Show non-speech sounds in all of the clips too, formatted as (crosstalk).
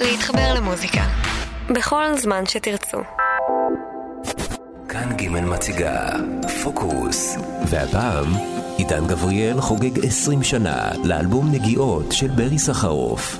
להתחבר למוזיקה. בכל זמן שתרצו. כאן ג' מציגה פוקוס, והפעם עידן גבריאל חוגג 20 שנה לאלבום נגיעות של ברי סחרוף.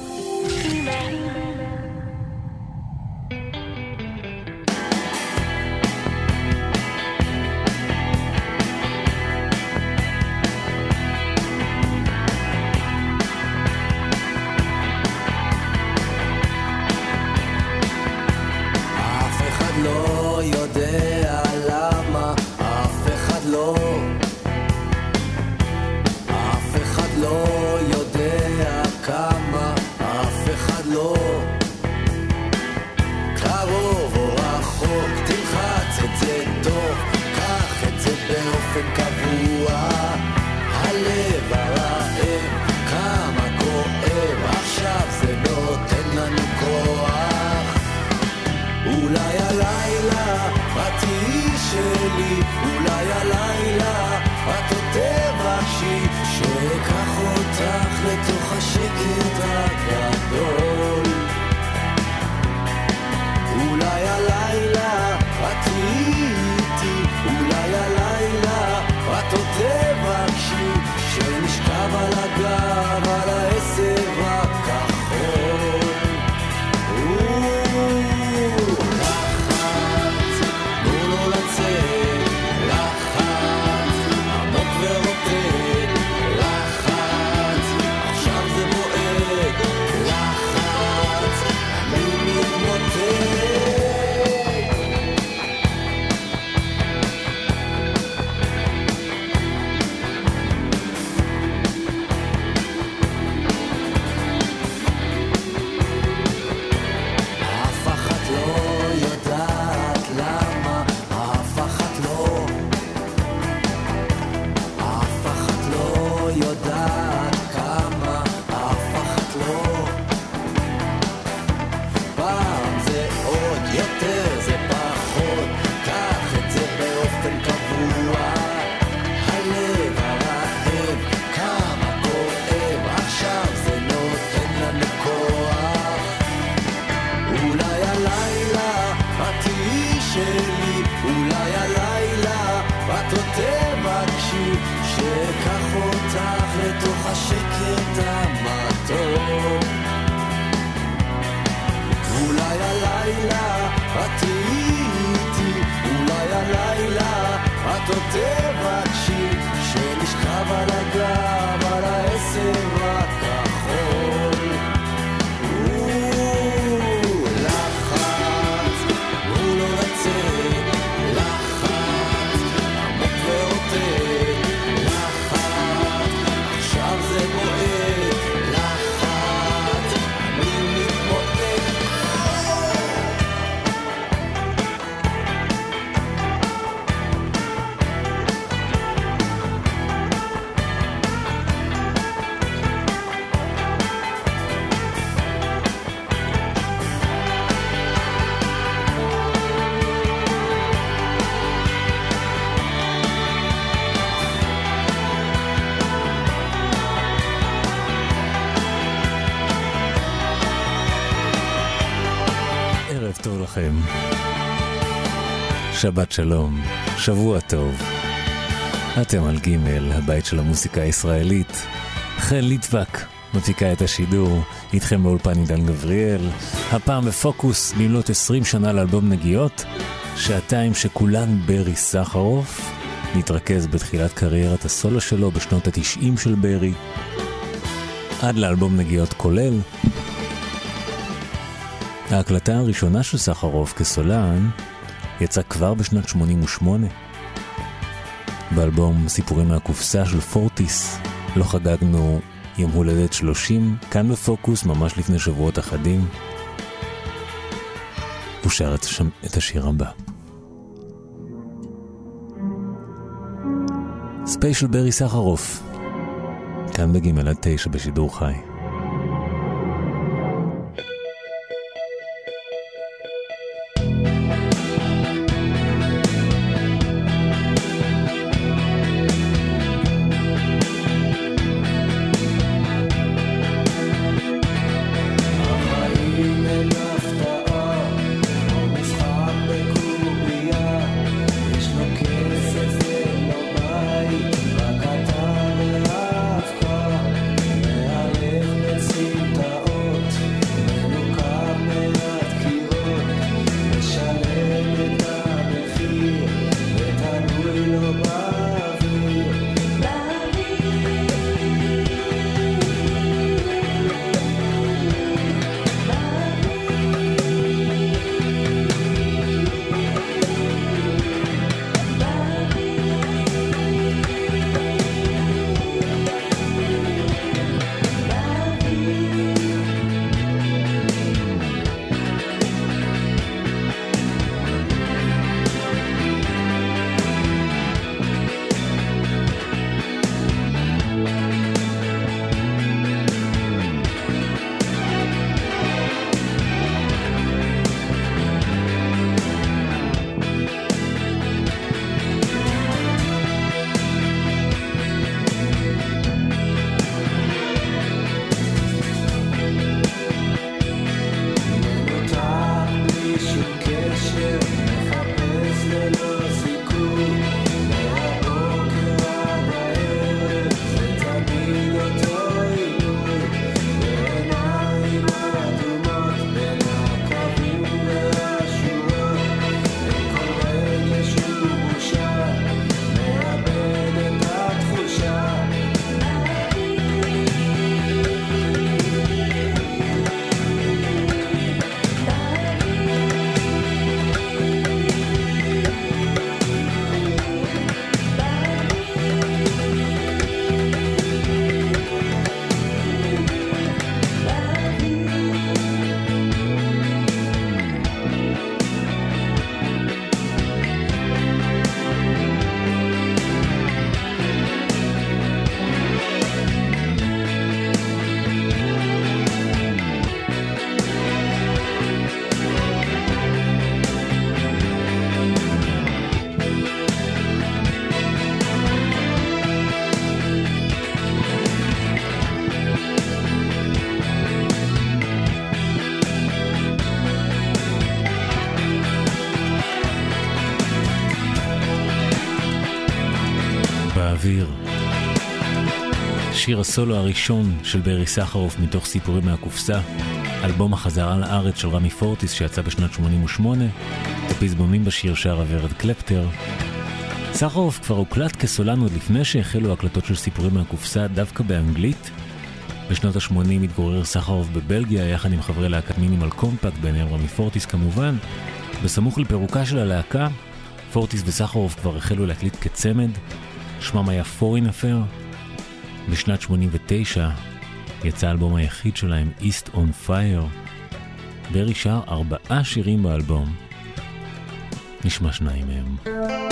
שבת שלום, שבוע טוב. אתם על ג', הבית של המוסיקה הישראלית. חן ליטבק מפיקה את השידור, איתכם באולפן עידן גבריאל. הפעם בפוקוס במלאת 20 שנה לאלבום נגיעות, שעתיים שכולן ברי סחרוף. נתרכז בתחילת קריירת הסולו שלו בשנות ה-90 של ברי, עד לאלבום נגיעות כולל, ההקלטה הראשונה של סחרוף כסולן יצא כבר בשנת 88. באלבום סיפורים מהקופסה של פורטיס לא חגגנו יום הולדת 30, כאן בפוקוס ממש לפני שבועות אחדים. הוא שר את, השם, את השיר הבא. ספיישל ברי סחרוף, כאן בגימל עד תשע בשידור חי. שיר הסולו הראשון של ברי סחרוף מתוך סיפורים מהקופסה, אלבום החזרה לארץ של רמי פורטיס שיצא בשנת 88, את הפזמונים בשיר שרה ורד קלפטר. סחרוף כבר הוקלט כסולן עוד לפני שהחלו הקלטות של סיפורים מהקופסה דווקא באנגלית. בשנות ה-80 התגורר סחרוף בבלגיה יחד עם חברי להקת מינימל קומפקט, ביניהם רמי פורטיס כמובן. בסמוך לפירוקה של הלהקה, פורטיס וסחרוף כבר החלו להקליט כצמד, שמם היה פורין אפר. בשנת 89 יצא האלבום היחיד שלהם, East on Fire. ברי שר ארבעה שירים באלבום. נשמע שניים מהם.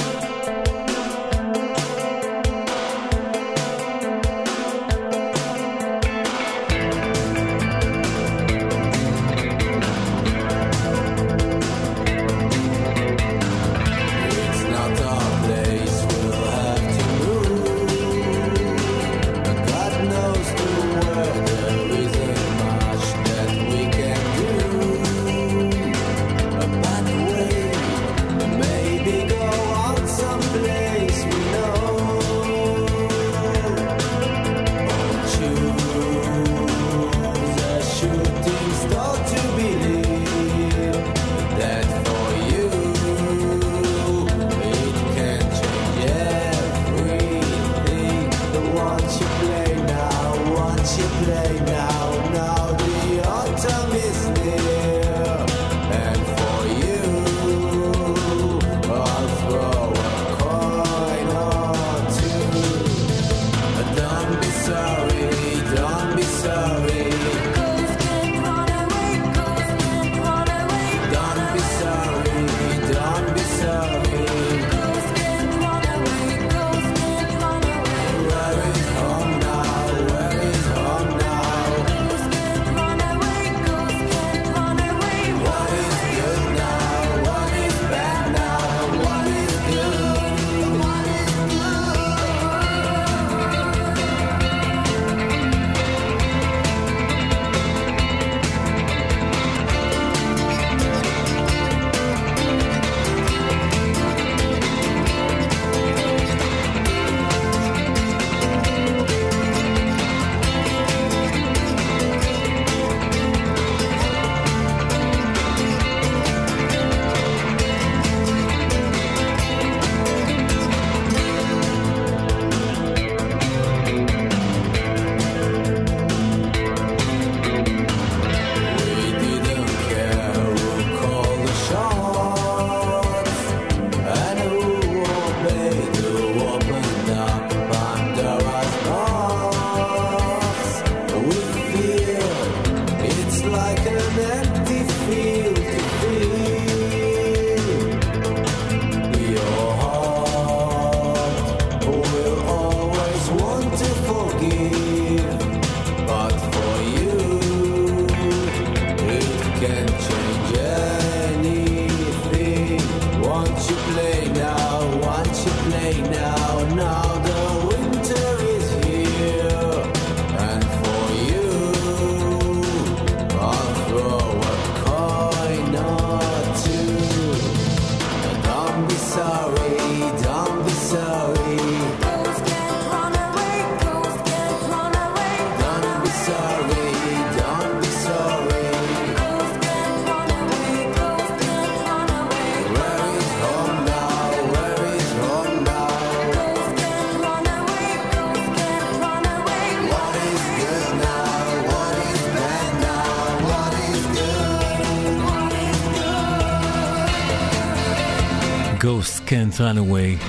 Can't Run Away.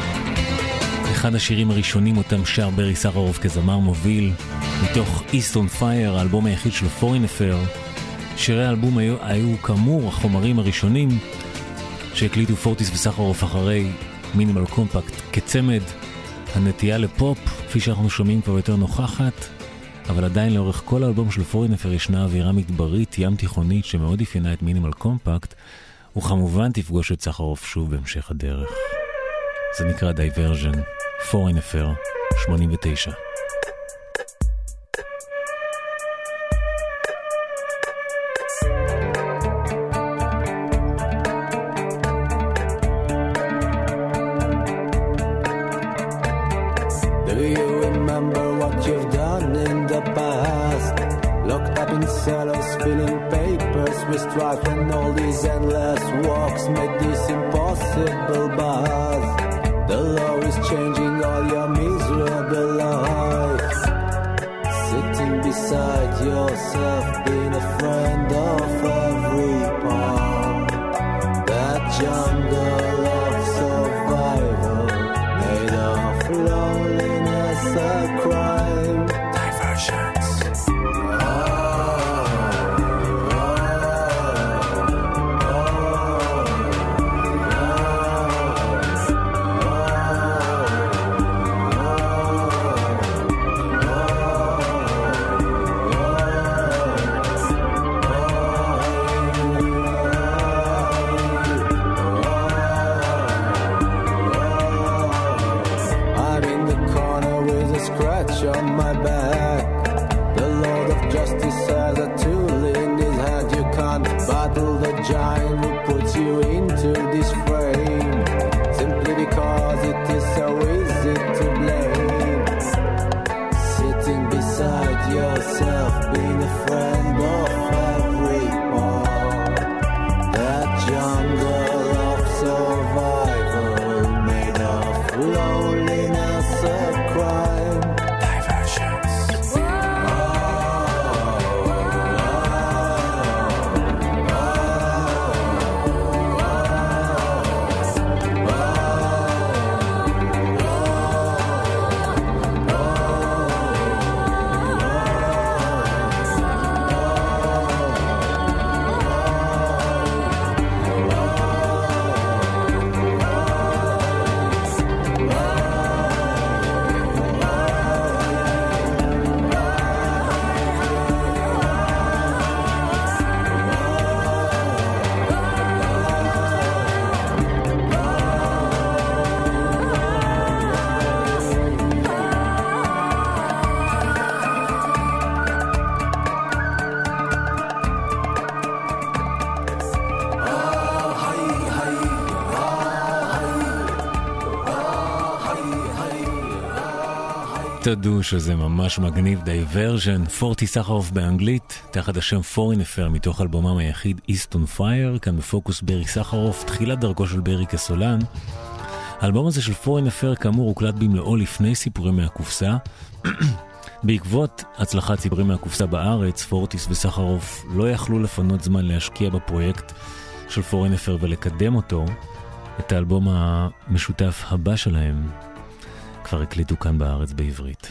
אחד השירים הראשונים אותם שר ברי סחרוף כזמר מוביל, מתוך East on Fire, האלבום היחיד של פורין אפר. שירי האלבום היו, היו כאמור החומרים הראשונים שהקליטו פורטיס וסחרוף אחרי מינימל קומפקט כצמד. הנטייה לפופ, כפי שאנחנו שומעים כבר יותר נוכחת, אבל עדיין לאורך כל האלבום של פורין אפר ישנה אווירה מדברית ים תיכונית שמאוד אפיינה את מינימל קומפקט, וכמובן תפגוש את סחרוף שוב בהמשך הדרך. זה נקרא Diversion, Foreign Affair, 89. תדעו שזה ממש מגניב, Diversion, פורטיסחרוף באנגלית, תחת השם Foreign Affair מתוך אלבומם היחיד East on Fire, כאן בפוקוס ברי סחרוף, תחילת דרכו של ברי כסולן. האלבום הזה של Foreign Affair כאמור הוקלט במלואו לפני סיפורים מהקופסה. (clears throat) בעקבות הצלחת סיפורים מהקופסה בארץ, פורטיס וסחרוף לא יכלו לפנות זמן להשקיע בפרויקט של Foreign Affair ולקדם אותו, את האלבום המשותף הבא שלהם, כבר הקליטו כאן בארץ בעברית.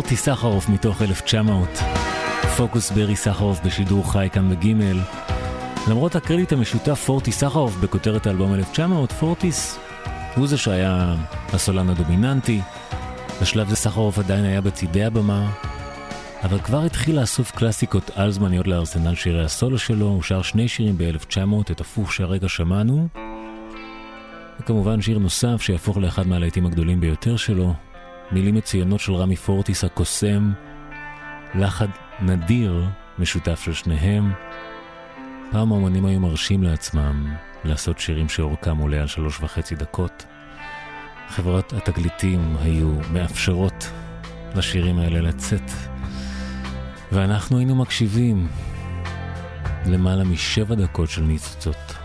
פורטי סחרוף מתוך 1900, פוקוס ברי סחרוף בשידור חי כאן בגימל. למרות הקרדיט המשותף פורטי סחרוף בכותרת האלבום 1900, פורטיס הוא זה שהיה הסולן הדומיננטי. בשלב זה סחרוף עדיין היה בצידי הבמה, אבל כבר התחיל לאסוף קלאסיקות על זמניות לארסנל שירי הסולו שלו, הוא שר שני שירים ב-1900, את הפוך שהרגע שמענו, וכמובן שיר נוסף שיהפוך לאחד מהלהיטים הגדולים ביותר שלו, מילים מצוינות של רמי פורטיס הקוסם, לחד נדיר משותף של שניהם. פעם האמנים היו מרשים לעצמם לעשות שירים שאורכם עולה על שלוש וחצי דקות. חברות התגליתים היו מאפשרות לשירים האלה לצאת, ואנחנו היינו מקשיבים למעלה משבע דקות של ניצוצות.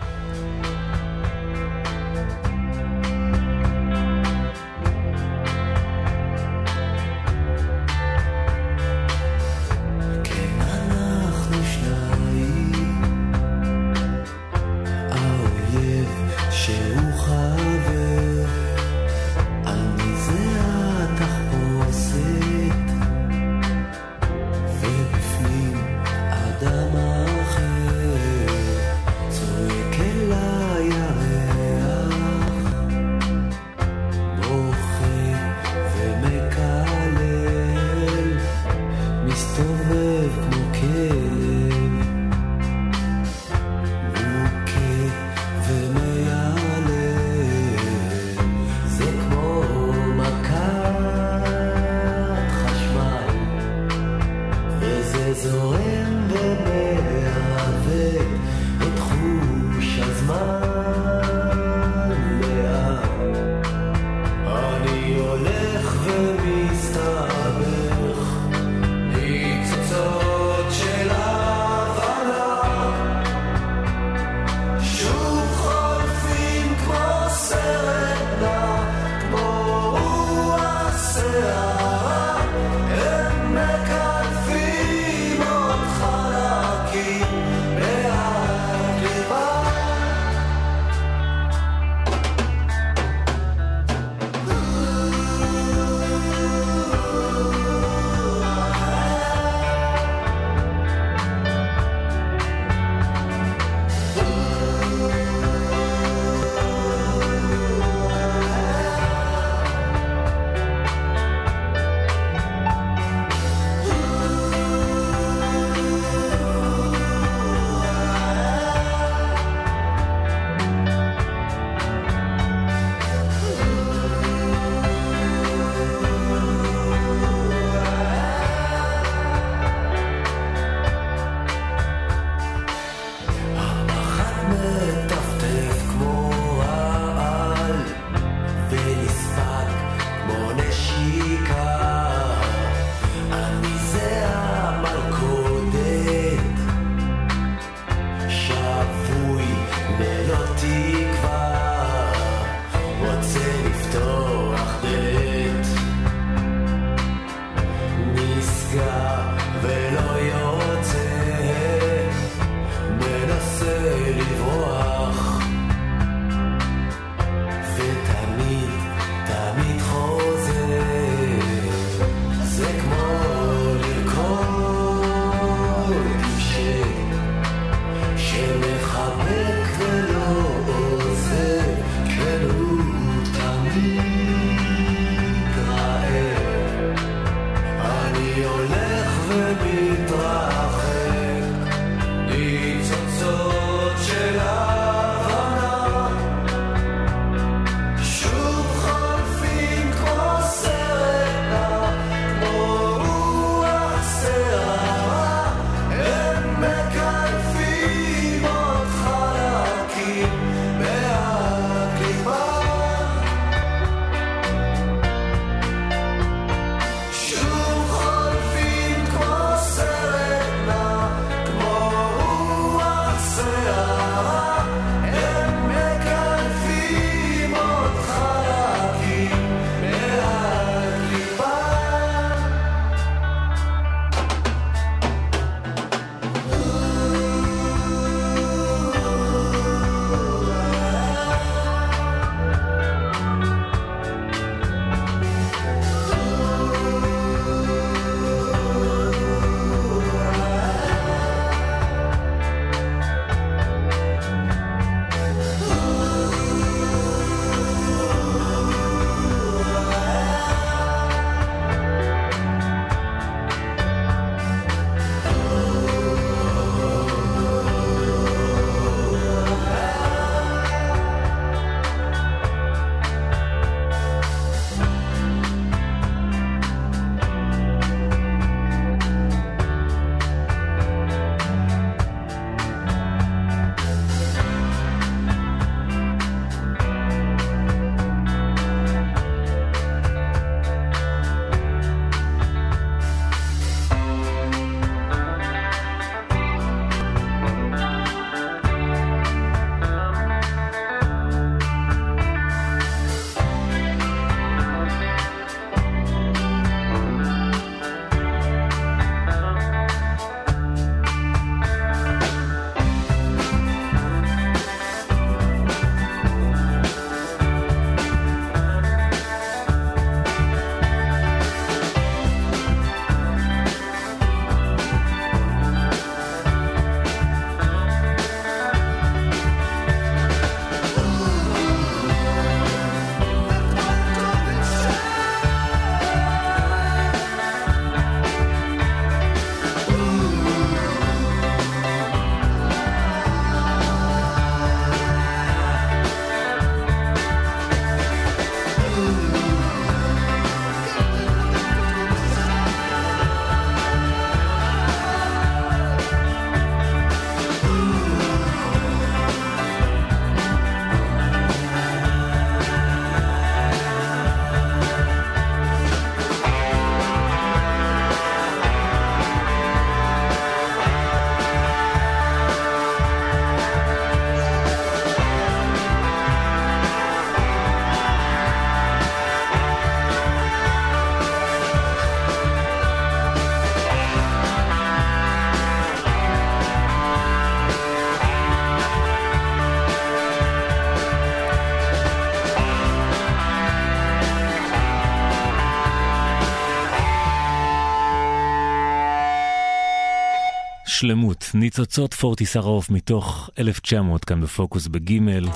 שלמות, ניצוצות פורטי סרוף מתוך 1900 כאן בפוקוס בגימל.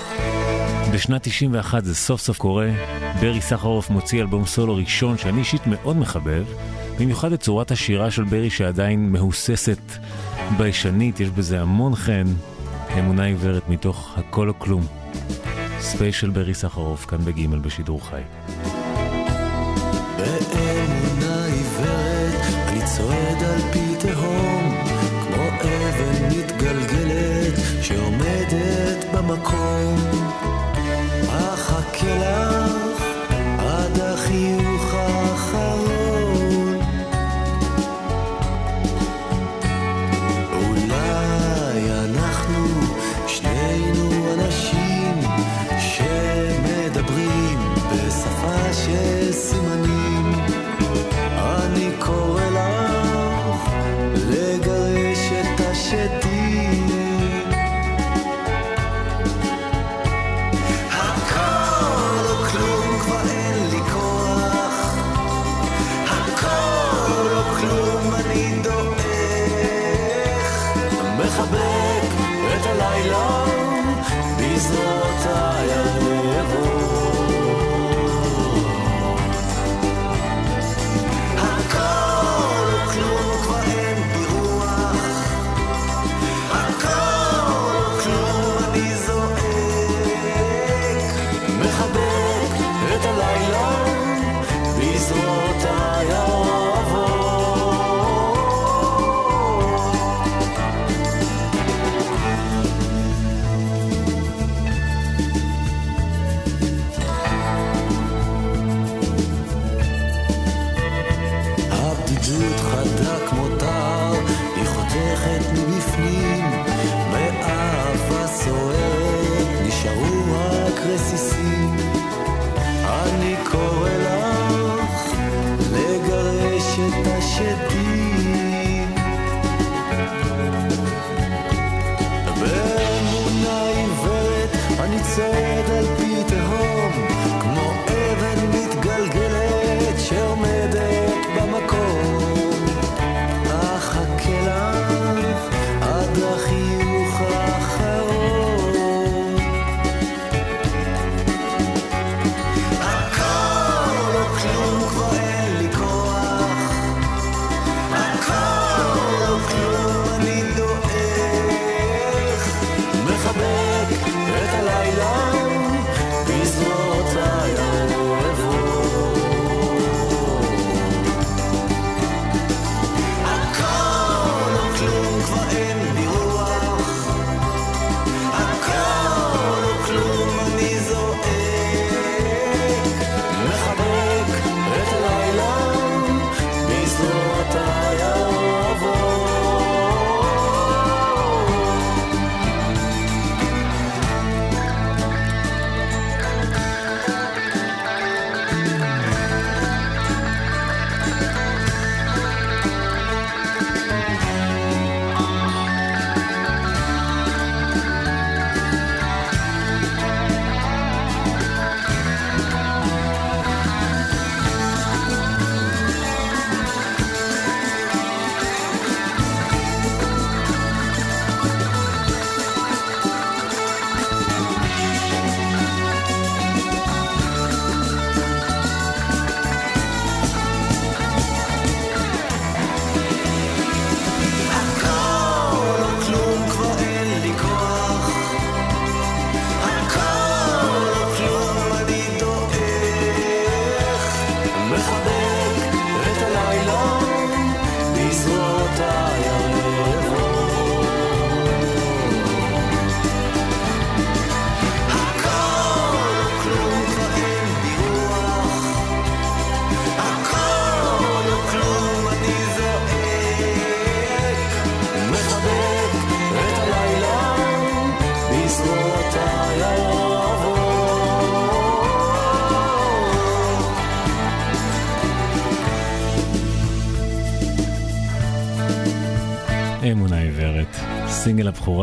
בשנת 91 זה סוף סוף קורה, ברי סחרוף מוציא אלבום סולו ראשון שאני אישית מאוד מחבב, במיוחד את צורת השירה של ברי שעדיין מהוססת, ביישנית, יש בזה המון חן, אמונה עיוורת מתוך הכל או כלום. ספיישל ברי סחרוף כאן בגימל בשידור חי. באמונה עיוורת אני צועד על פי תהום אבן מתגלגלת שעומדת במקום. אחכה לך עד החיוך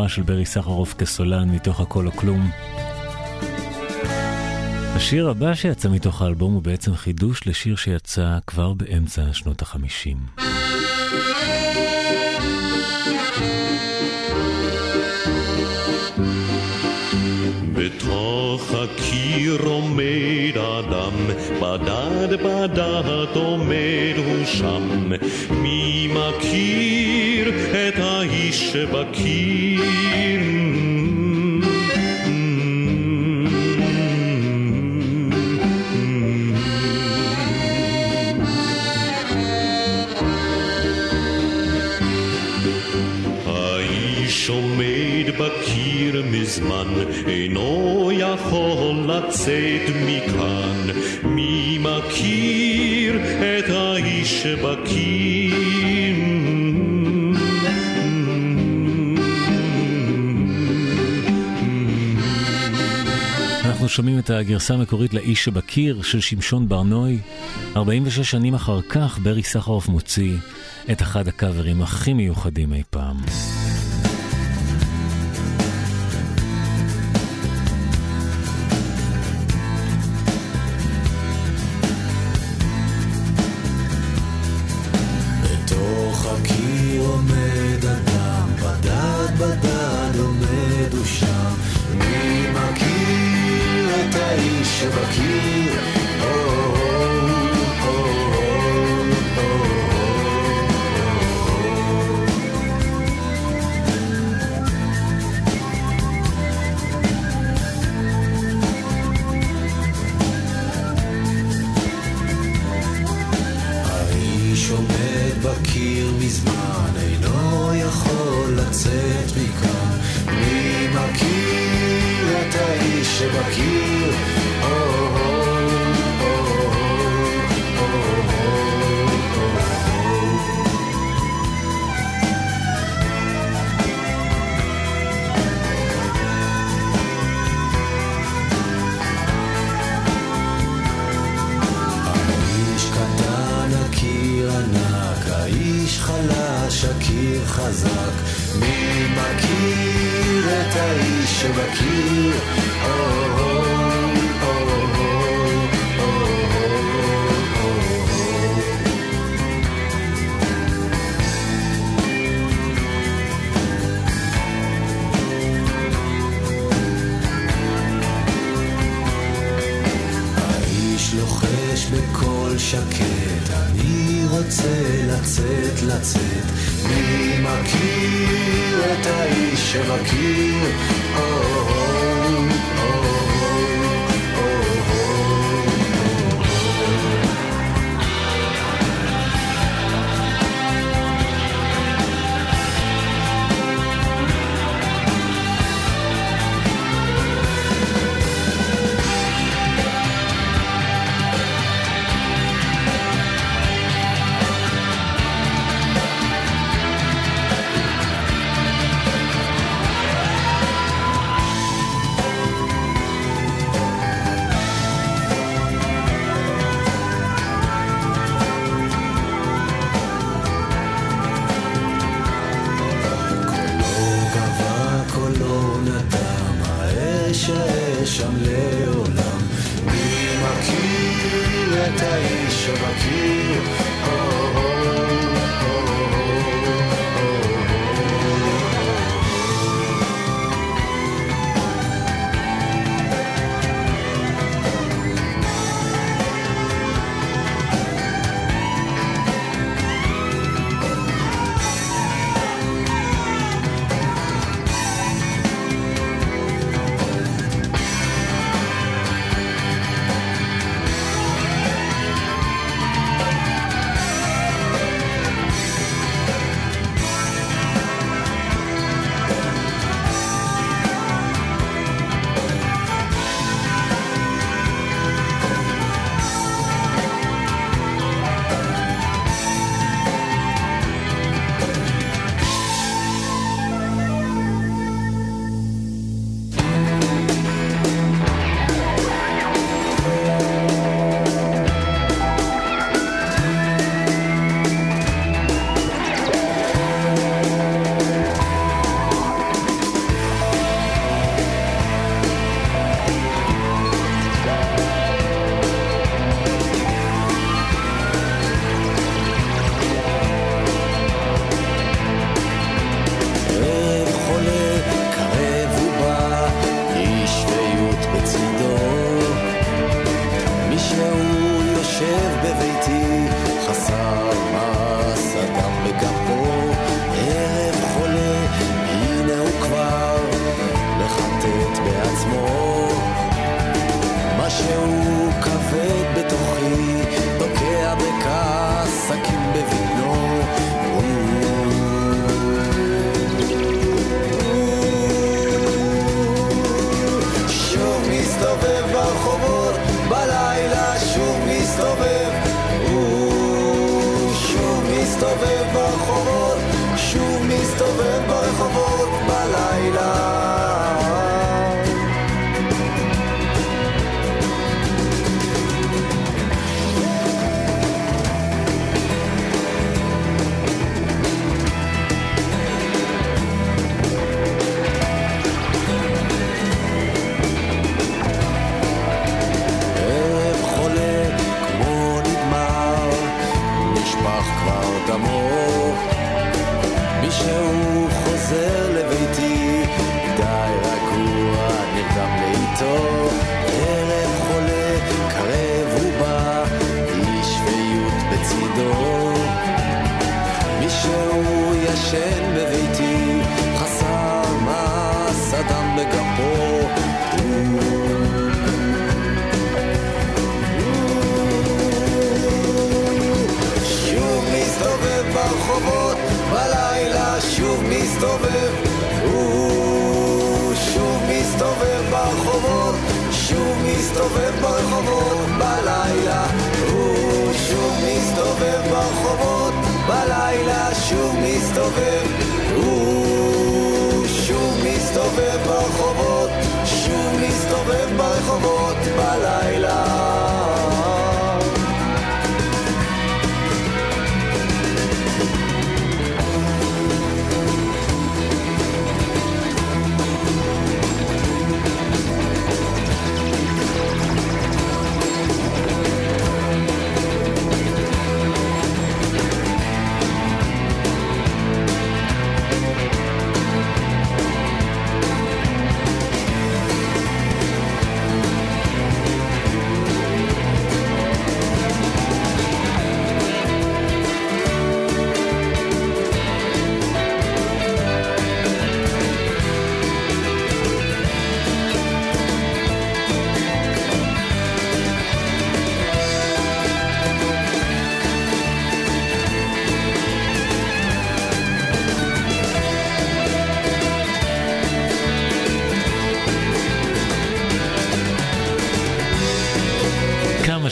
של ברי סחרוף כסולן מתוך הכל או כלום. השיר הבא שיצא מתוך האלבום הוא בעצם חידוש לשיר שיצא כבר באמצע שנות החמישים. בתוך הקיר עומד אדם, בדד בדד עומד הוא שם. מי מכיר את האיש שבקיר? מזמן אינו יכול לצאת מכאן. מי מכיר את האיש שבקיר? אנחנו שומעים את הגרסה המקורית לאיש שבקיר של שמשון ברנוי. 46 שנים אחר כך ברי סחרוף מוציא את אחד הקאברים הכי מיוחדים אי פעם.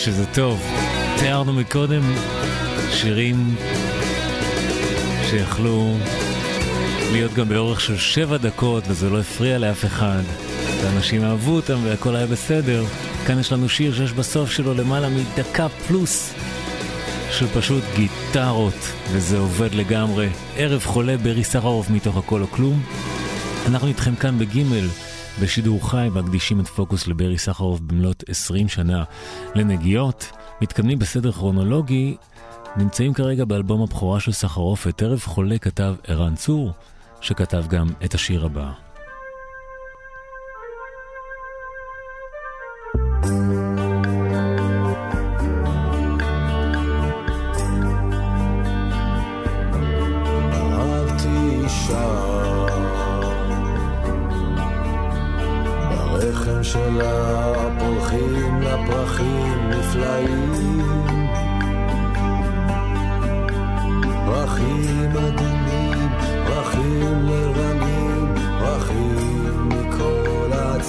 שזה טוב. תיארנו מקודם שירים שיכלו להיות גם באורך של שבע דקות, וזה לא הפריע לאף אחד. ואנשים אהבו אותם והכל היה בסדר. כאן יש לנו שיר שיש בסוף שלו למעלה מדקה פלוס של פשוט גיטרות, וזה עובד לגמרי. ערב חולה ברי סחרוף מתוך הכל או כלום. אנחנו איתכם כאן בגימל. בשידור חי מקדישים את פוקוס לברי סחרוף במלאת 20 שנה לנגיעות, מתקדמים בסדר כרונולוגי, נמצאים כרגע באלבום הבכורה של סחרוף, את ערב חולה כתב ערן צור, שכתב גם את השיר הבא.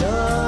ocean.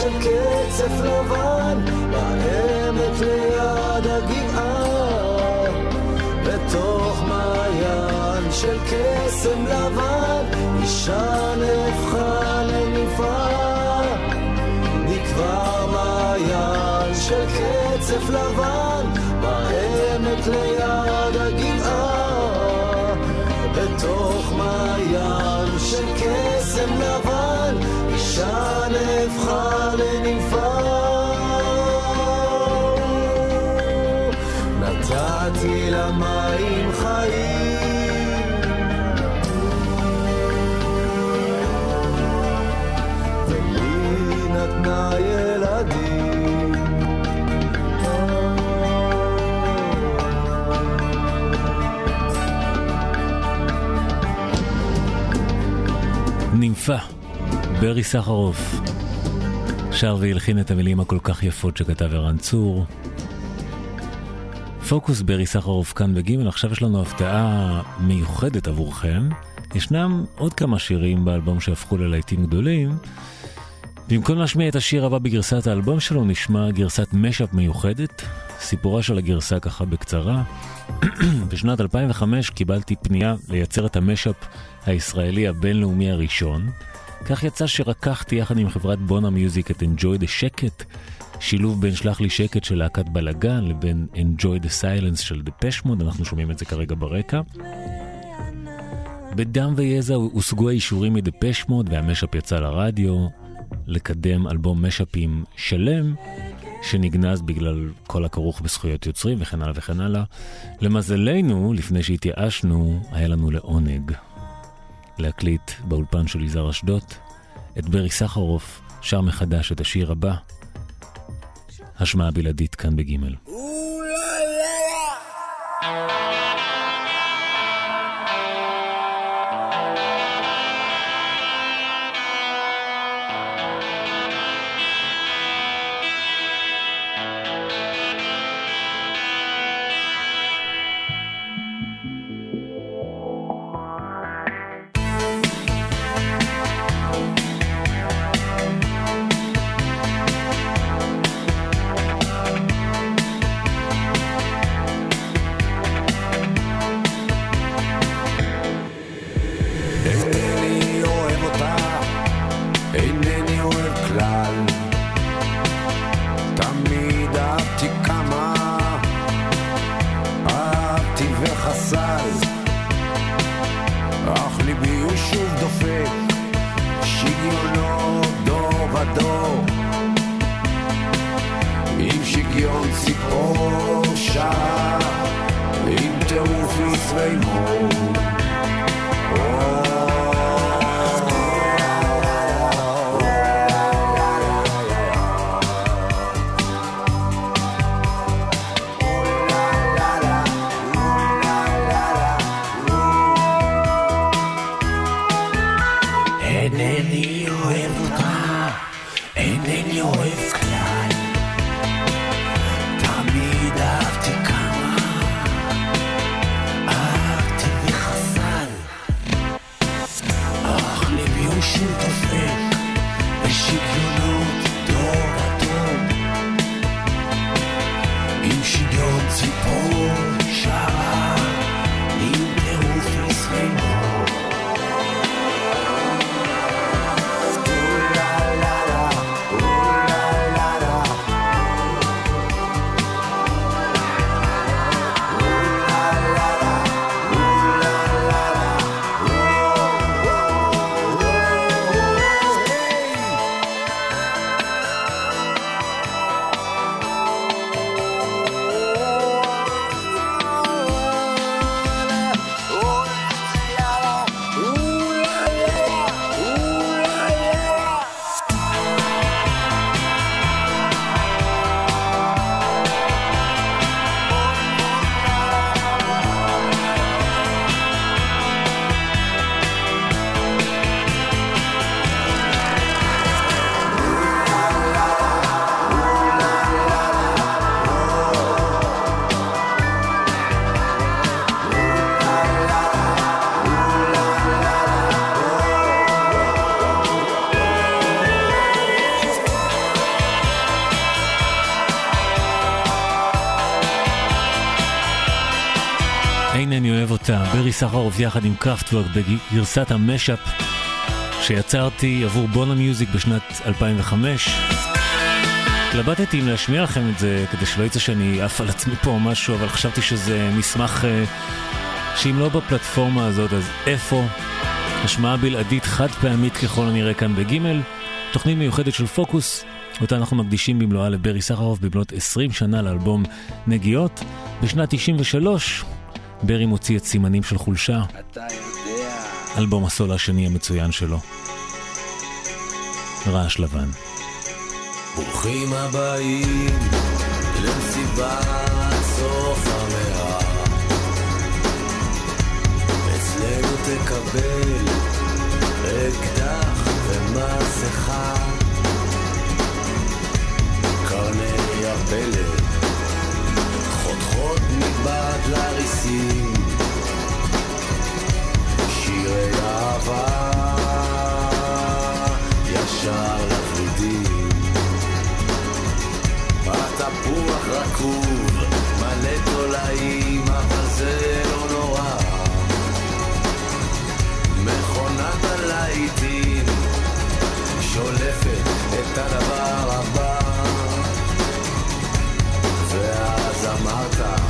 של קצף לבן, העמק ליד הגבעה, בתוך מעיין של קסם לבן, אישה נהפכה לנפעה, נקבר מעיין של קצף לבן, בעמק ליד ברי סחרוף. שר והלחין את המילים הכל כך יפות שכתב ערן צור. פוקוס ברי סחרוף כאן בגימל, עכשיו יש לנו הפתעה מיוחדת עבורכם. ישנם עוד כמה שירים באלבום שהפכו ללהיטים גדולים. במקום להשמיע את השיר הבא בגרסת האלבום שלו, נשמע גרסת משאפ מיוחדת. סיפורה של הגרסה ככה בקצרה. (clears throat) בשנת 2005 קיבלתי פנייה לייצר את המשאפ הישראלי הבינלאומי הראשון. כך יצא שרקחתי יחד עם חברת בונה מיוזיק את Enjoy the שקט, שילוב בין שלח לי שקט של להקת בלאגן לבין Enjoy the Silence של דפשמוד, אנחנו שומעים את זה כרגע ברקע. בדם ויזע הושגו האישורים מדפשמוד והמשאפ יצא לרדיו לקדם אלבום משאפים שלם שנגנז בגלל כל הכרוך בזכויות יוצרים וכן הלאה וכן הלאה. למזלנו, לפני שהתייאשנו, היה לנו לעונג להקליט באולפן של יזהר אשדוד. את ברי סחרוף שר מחדש את השיר הבא, השמעה בלעדית כאן בגימל. אינני סחרוף יחד עם קראפטוורק בגרסת המשאפ שיצרתי עבור בונה מיוזיק בשנת 2005. התלבטתי אם להשמיע לכם את זה כדי שלא יצא שאני עף על עצמי פה או משהו, אבל חשבתי שזה מסמך uh, שאם לא בפלטפורמה הזאת, אז איפה? השמעה בלעדית חד פעמית ככל הנראה כאן בגימל, תוכנית מיוחדת של פוקוס, אותה אנחנו מקדישים במלואה לברי סחרוף במלאת 20 שנה לאלבום נגיעות. בשנת 93 ברי מוציא את סימנים של חולשה, אלבום הסול השני המצוין שלו. רעש לבן. ברוכים הבאים למסיבת סוף המאה. אצלנו תקבל אקדח ומסכה. קרני הפלט מבעד לריסים. שירי אהבה ישר לוורידים. התפוח רקוב, מלא תולעים, אבל זה לא נורא. מכונת הלהיטים שולפת את הדבר הבא. ואז אמרת,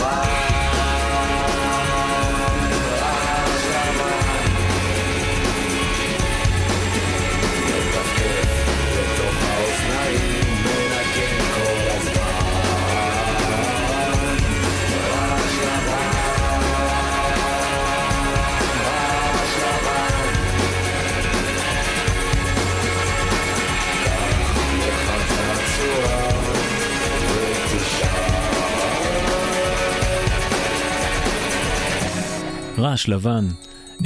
רעש רעש לבן,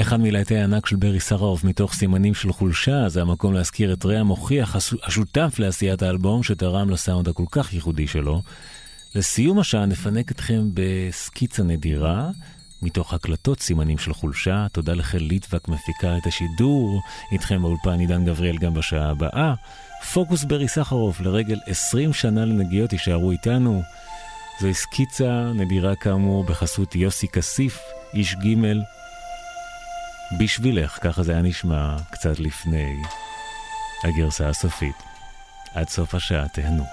אחד מלהיטי הענק של ברי סחרוף מתוך סימנים של חולשה, זה המקום להזכיר את רע המוכיח, הס- השותף לעשיית האלבום שתרם לסאונד הכל כך ייחודי שלו. לסיום השעה נפנק אתכם בסקיצה נדירה, מתוך הקלטות סימנים של חולשה. תודה לחל ליטבק מפיקה את השידור, איתכם באולפן עידן גבריאל גם בשעה הבאה. פוקוס ברי סחרוף לרגל 20 שנה לנגיעות, תישארו איתנו. זוהי סקיצה נדירה כאמור בחסות יוסי כסיף, איש ג' בשבילך, ככה זה היה נשמע קצת לפני הגרסה הסופית. עד סוף השעה תהנו.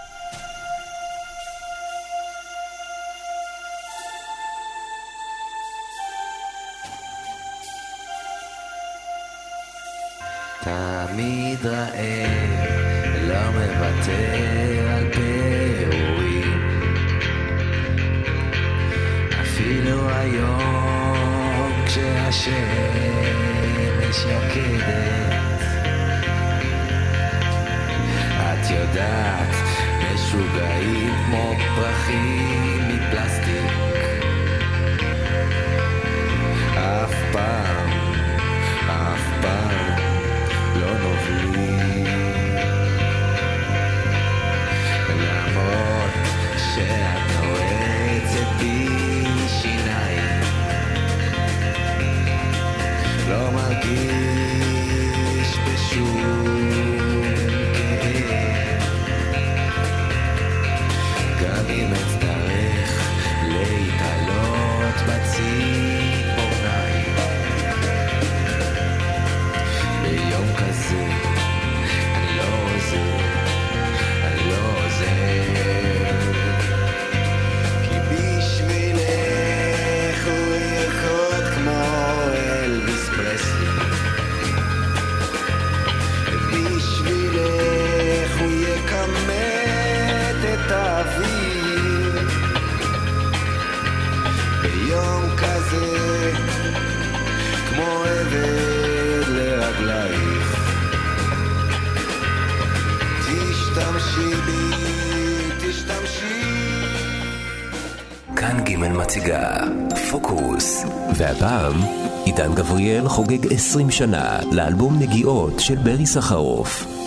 תמיד רעב, לא מוותר השמש יוקדת את יודעת, משוגעים כמו פרחים מפלסטיק. אף פעם espessura. אריאל חוגג 20 שנה לאלבום נגיעות של ברי סחרוף.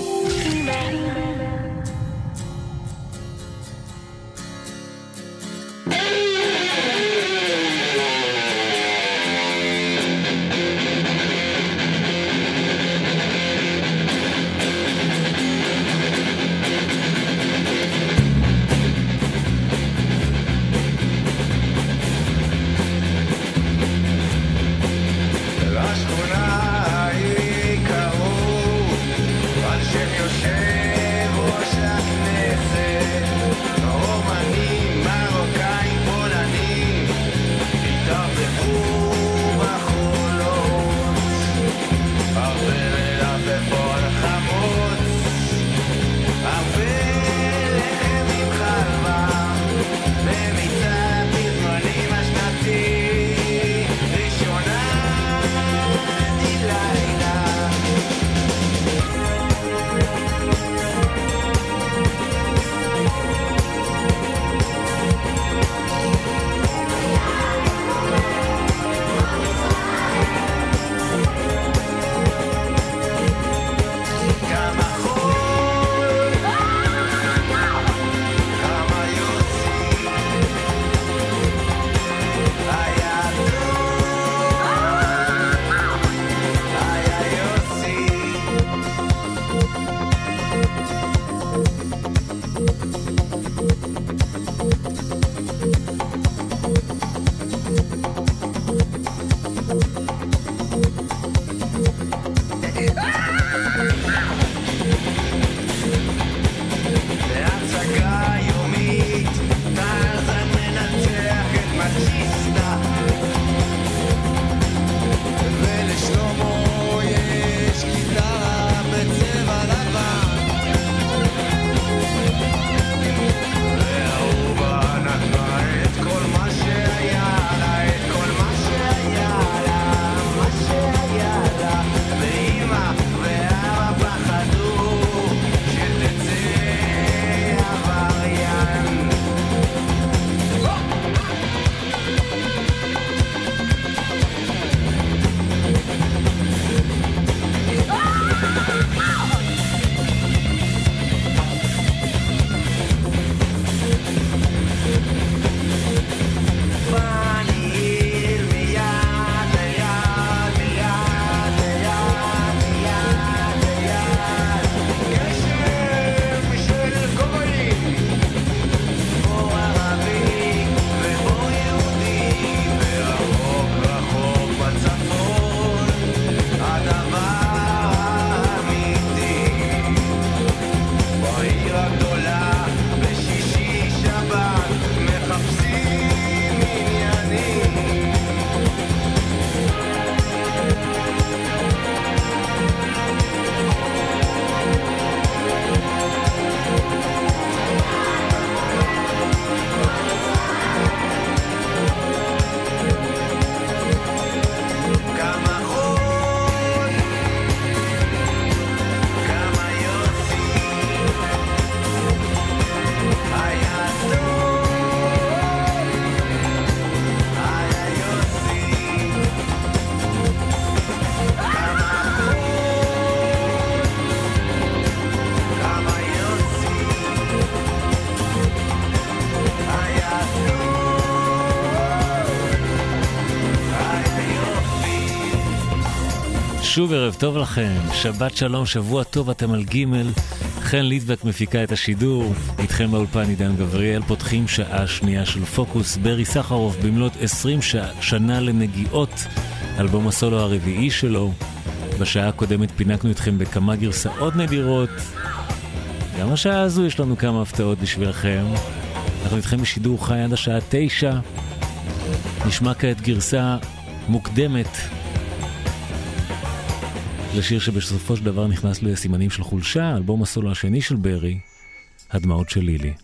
שוב ערב טוב לכם, שבת שלום, שבוע טוב, אתם על ג' חן ליטבק מפיקה את השידור, איתכם באולפן עידן גבריאל, פותחים שעה שנייה של פוקוס, ברי סחרוף במלאת 20 ש... שנה לנגיעות, אלבום הסולו הרביעי שלו. בשעה הקודמת פינקנו אתכם בכמה גרסאות נדירות. גם השעה הזו יש לנו כמה הפתעות בשבילכם. אנחנו איתכם בשידור חי עד השעה תשע. נשמע כעת גרסה מוקדמת לשיר שבסופו של דבר נכנס לסימנים של חולשה, אלבום הסולו השני של ברי, הדמעות של לילי.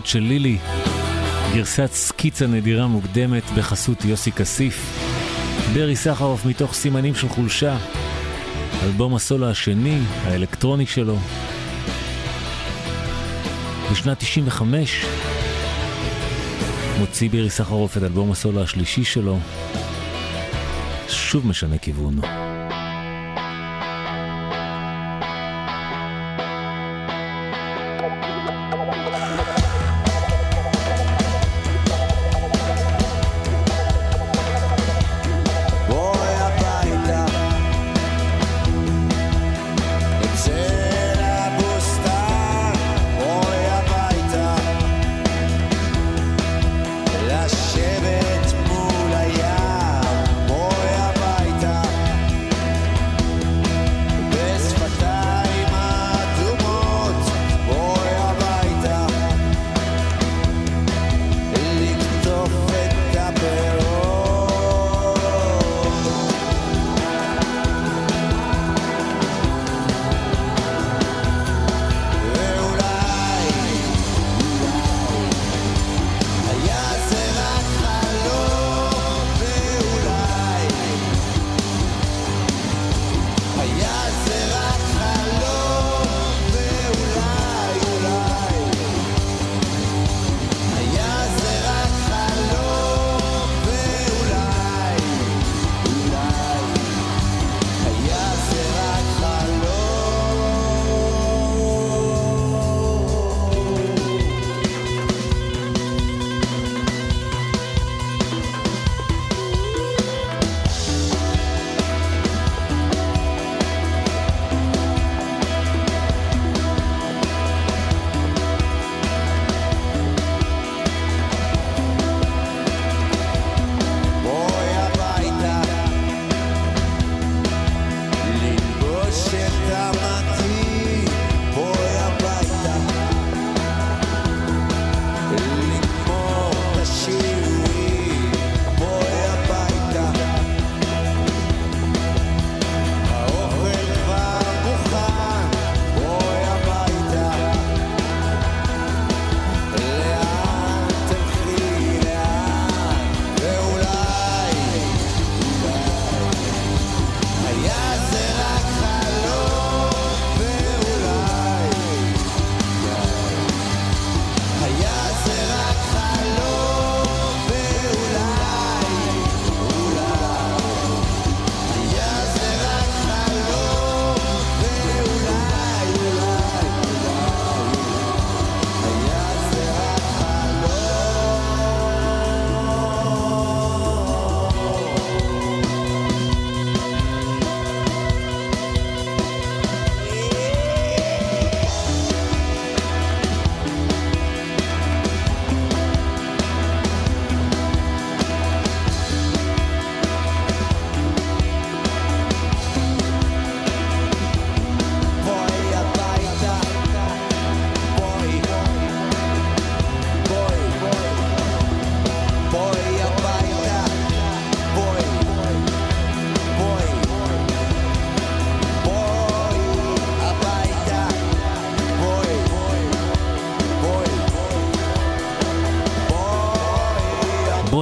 הדמעות של לילי, גרסת סקיצה נדירה מוקדמת בחסות יוסי כסיף. ברי סחרוף מתוך סימנים של חולשה, אלבום הסולו השני, האלקטרוני שלו. בשנת 95 מוציא ברי סחרוף את אלבום הסולו השלישי שלו, שוב משנה כיוון.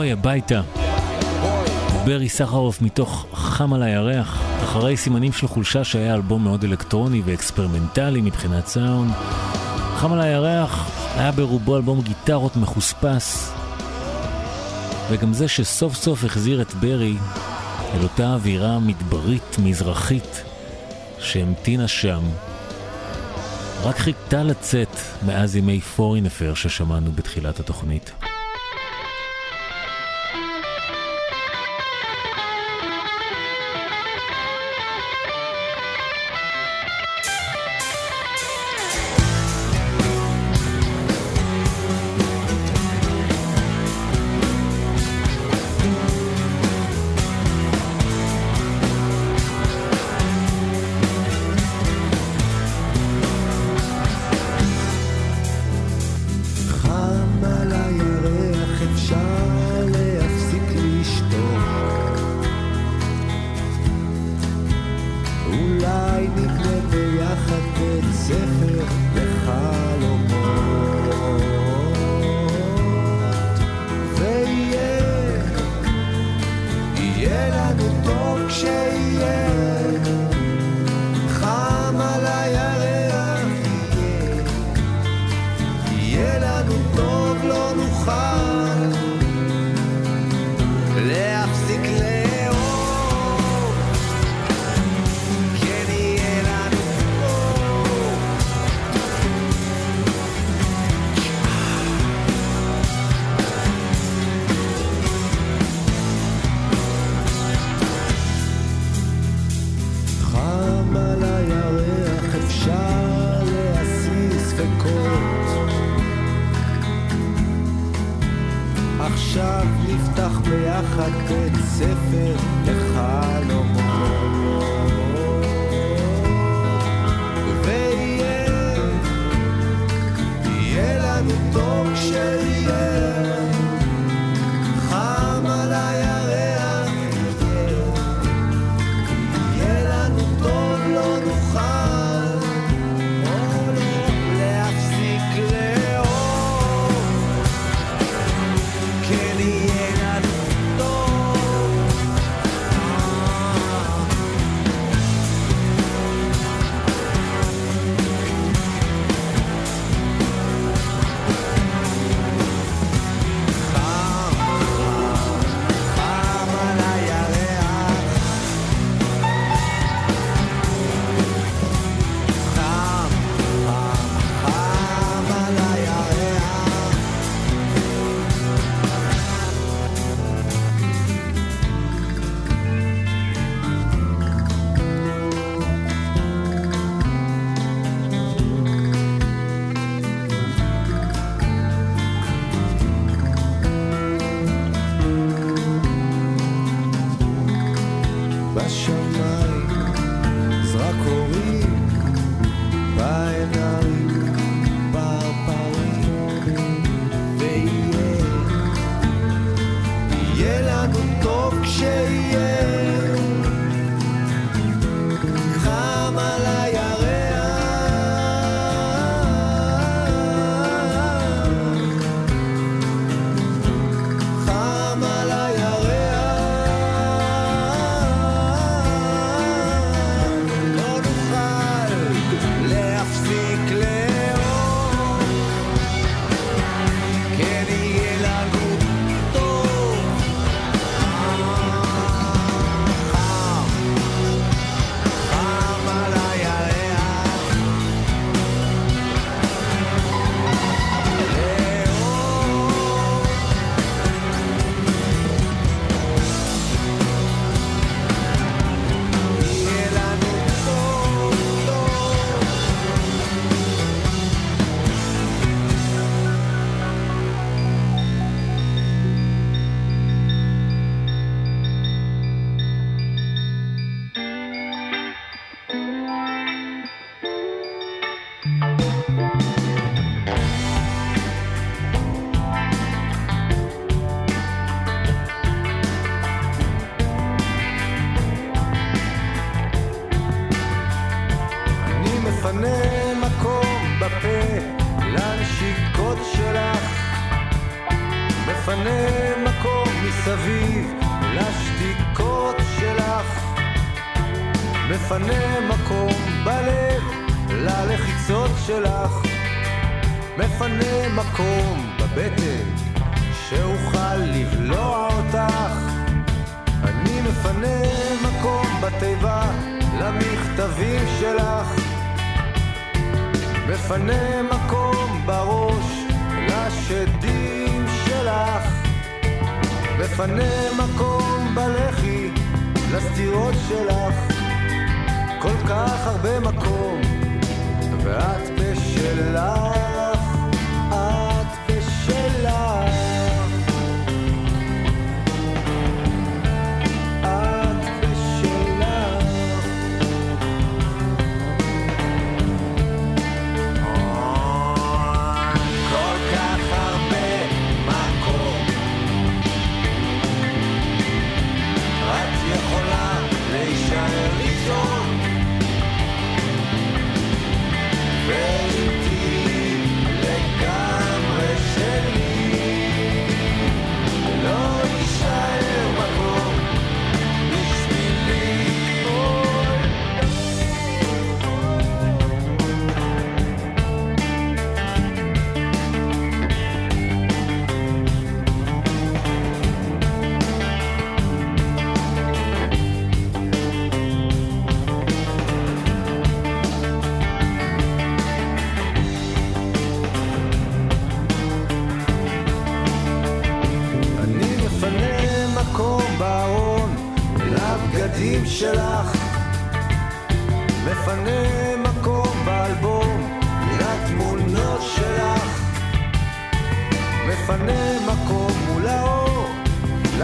בואי הביתה. ברי סחרוף מתוך חם על הירח, אחרי סימנים של חולשה שהיה אלבום מאוד אלקטרוני ואקספרימנטלי מבחינת סאונד. חם על הירח היה ברובו אלבום גיטרות מחוספס, וגם זה שסוף סוף החזיר את ברי אל אותה אווירה מדברית מזרחית שהמתינה שם, רק חיכתה לצאת מאז ימי פורין אפר ששמענו בתחילת התוכנית.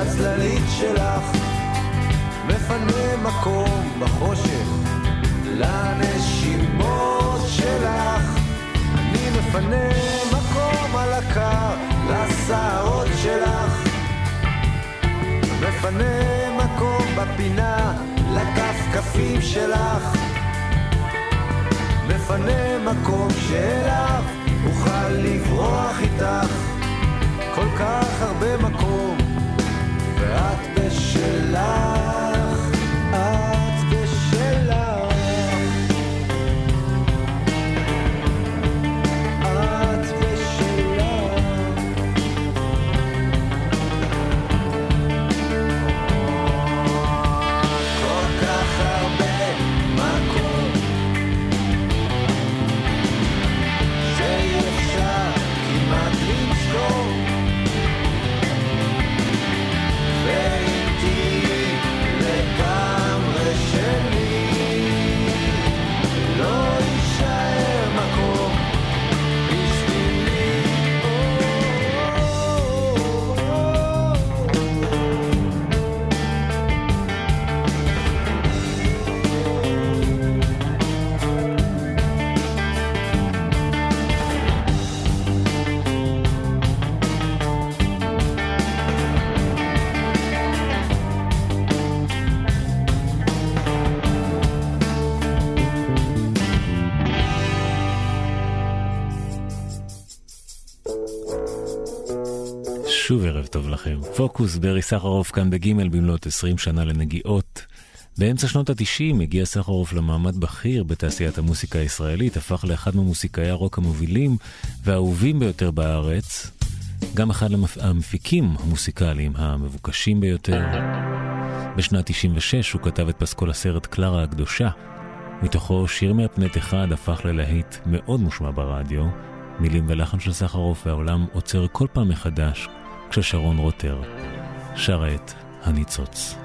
הצללית שלך. מפנה מקום בחושך לנשימות שלך. אני מפנה מקום על הקר לסערות שלך. מפנה מקום בפינה לכפכפים שלך. מפנה מקום שאליו אוכל לברוח איתך. כל כך הרבה מקום שוב פוקוס ברי סחרוף כאן בגימל במלאת 20 שנה לנגיעות. באמצע שנות ה-90 הגיע סחרוף למעמד בכיר בתעשיית המוסיקה הישראלית, הפך לאחד ממוסיקאי הרוק המובילים והאהובים ביותר בארץ, גם אחד המפיקים המוסיקליים המבוקשים ביותר. בשנת 96 הוא כתב את פסקול הסרט קלרה הקדושה, מתוכו שיר מהפנט אחד הפך ללהיט מאוד מושמע ברדיו, מילים ולחן של סחרוף והעולם עוצר כל פעם מחדש כששרון רוטר שרה את הניצוץ.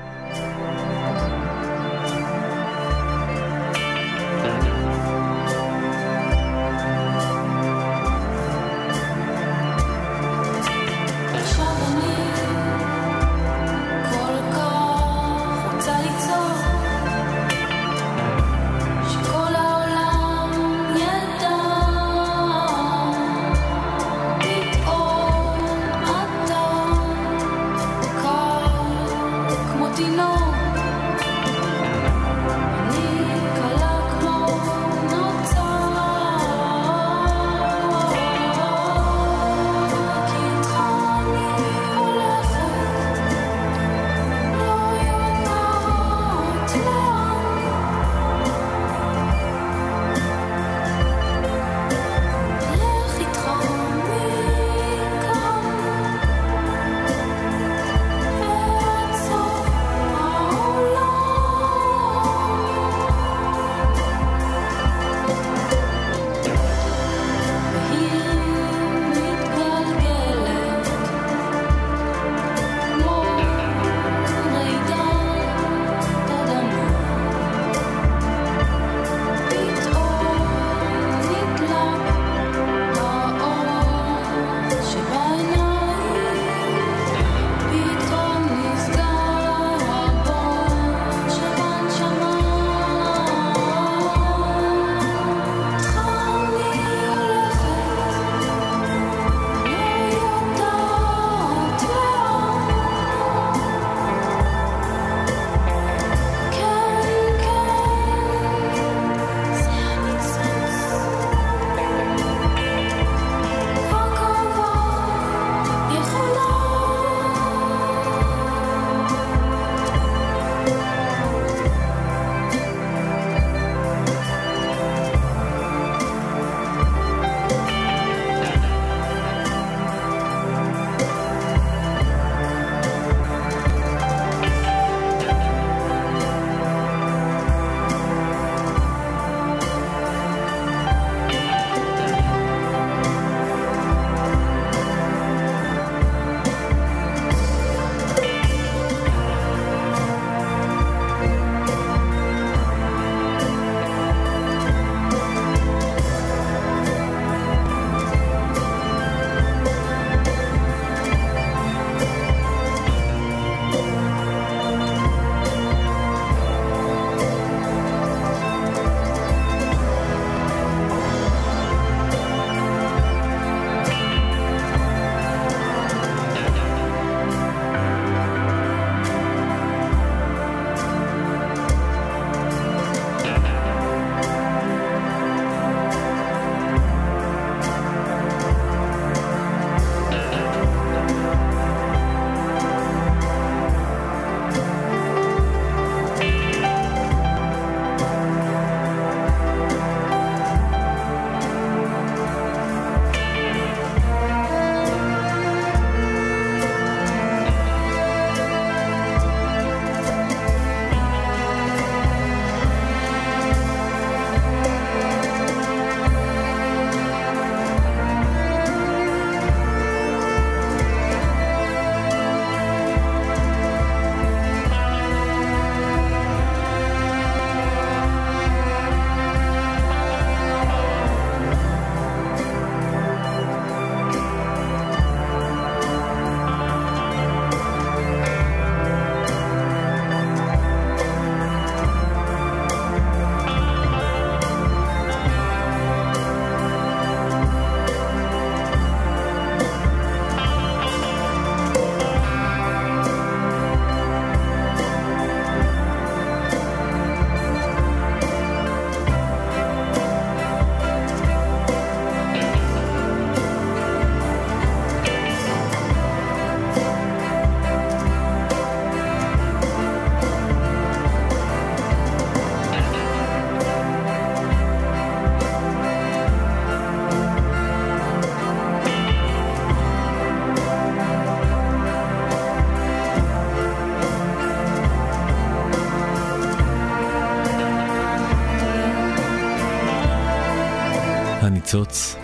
ניצוץ.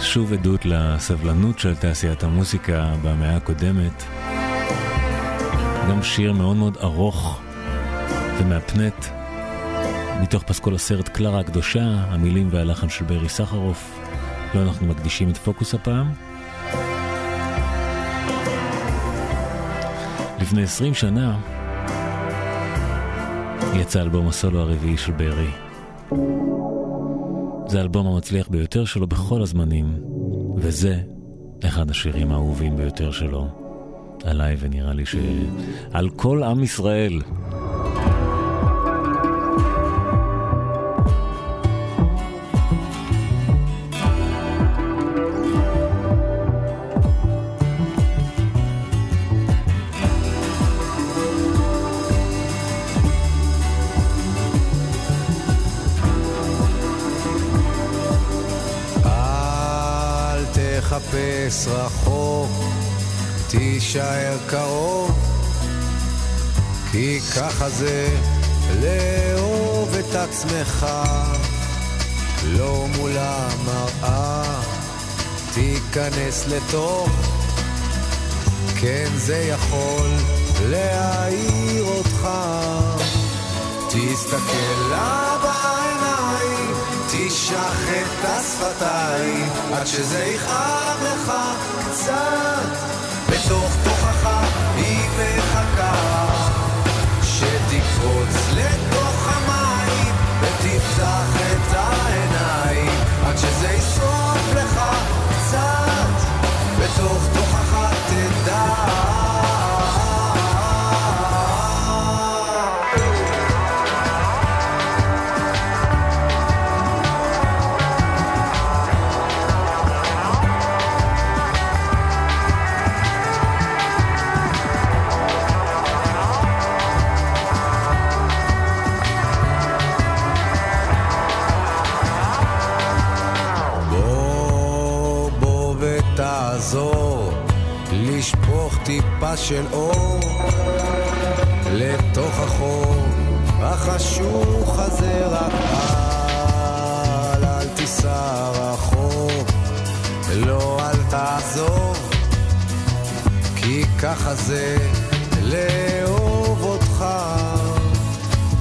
שוב עדות לסבלנות של תעשיית המוסיקה במאה הקודמת. גם שיר מאוד מאוד ארוך ומהפנט, מתוך פסקול הסרט קלרה הקדושה, המילים והלחן של ברי סחרוף. לא אנחנו מקדישים את פוקוס הפעם. לפני עשרים שנה יצא אלבום הסולו הרביעי של ברי. זה האלבום המצליח ביותר שלו בכל הזמנים, וזה אחד השירים האהובים ביותר שלו עליי, ונראה לי שעל כל עם ישראל. לתוך, כן זה יכול להעיר אותך, תסתכל לה בעיניים תשח את השפתיים עד שזה יכאב לך קצת של אור לתוך החור החשוך הזה רק אל, אל תיסע רחוק, לא אל תעזוב, כי ככה זה לאהוב אותך.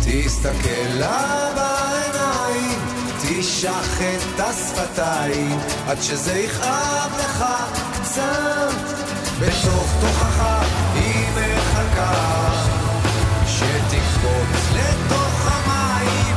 תסתכל לה בעיניים, תשח את השפתיים, עד שזה יכאב לך קצת. בתוך תוכך שתקפוץ לתוך המים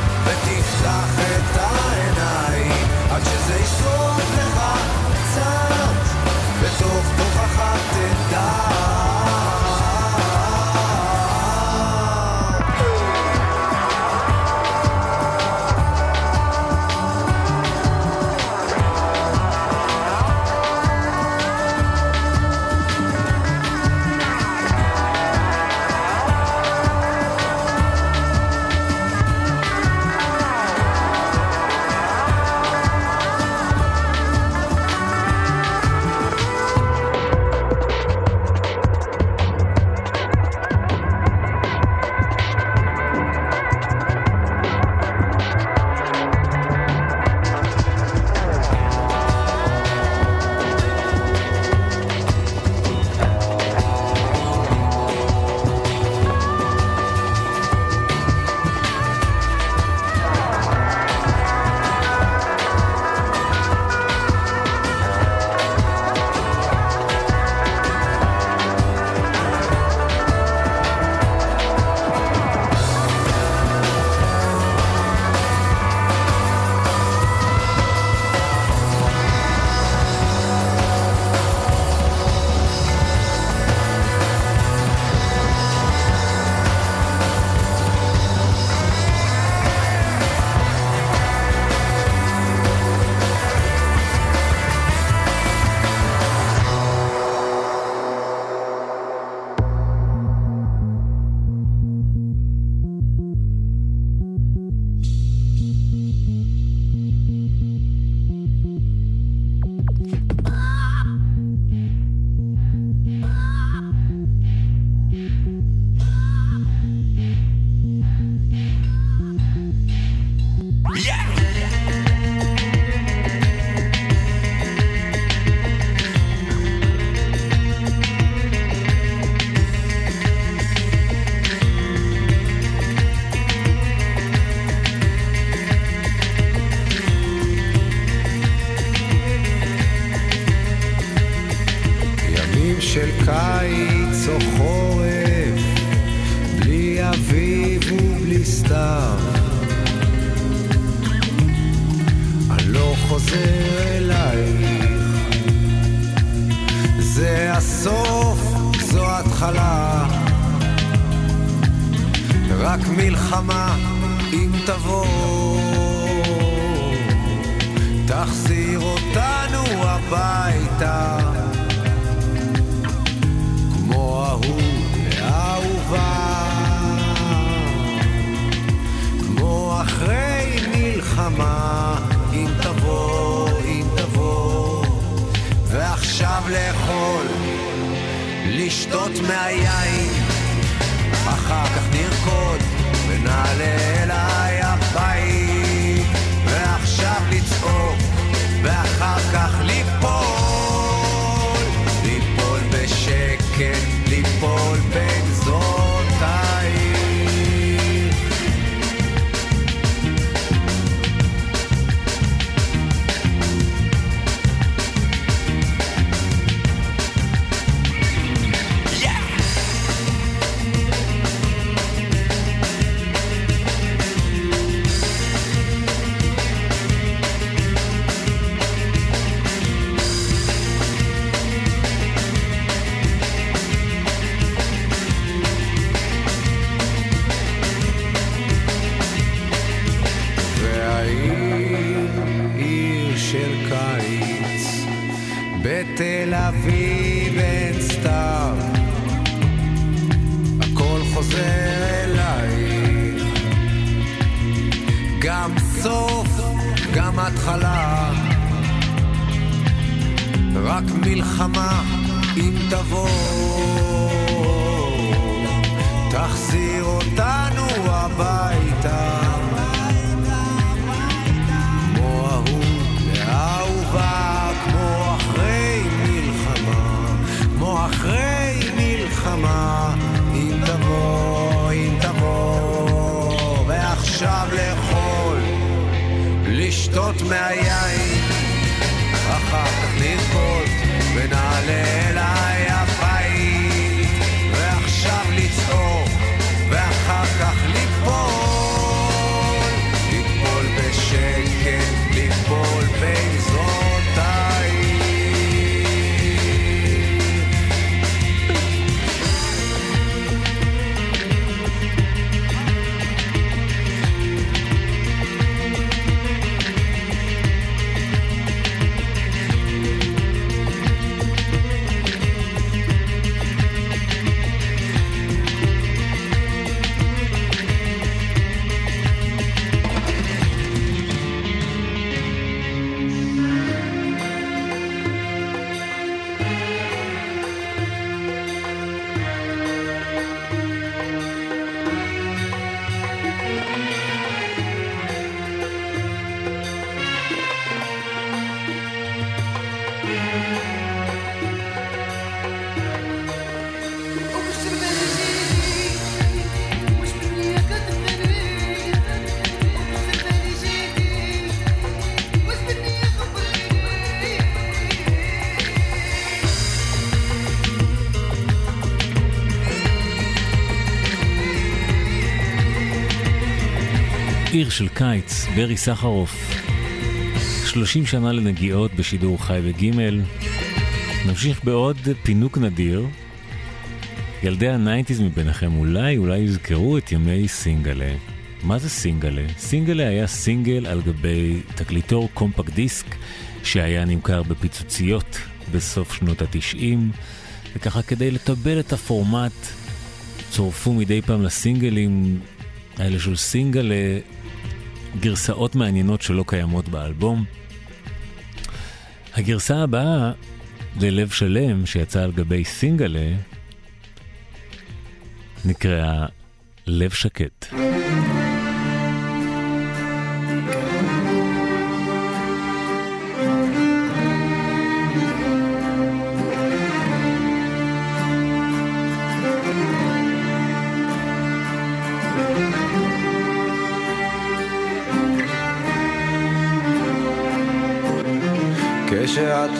של קיץ, ברי סחרוף. 30 שנה לנגיעות בשידור חי וגימל. נמשיך בעוד פינוק נדיר. ילדי ה nineties מביניכם אולי, אולי יזכרו את ימי סינגלה. מה זה סינגלה? סינגלה היה סינגל על גבי תקליטור compact disc שהיה נמכר בפיצוציות בסוף שנות התשעים, וככה כדי לטבל את הפורמט צורפו מדי פעם לסינגלים האלה של סינגלה גרסאות מעניינות שלא קיימות באלבום. הגרסה הבאה ללב שלם שיצא על גבי סינגלה נקראה לב שקט.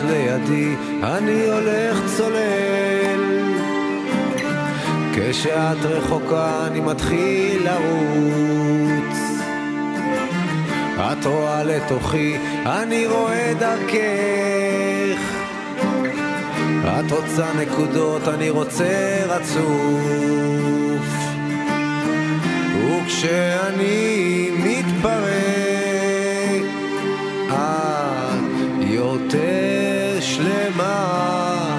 לידי אני הולך צולל. כשאת רחוקה אני מתחיל לרוץ. את רואה לתוכי, אני רואה דרכך. את רוצה נקודות, אני רוצה רצוף. וכשאני מתפרק, את יותר שלמה.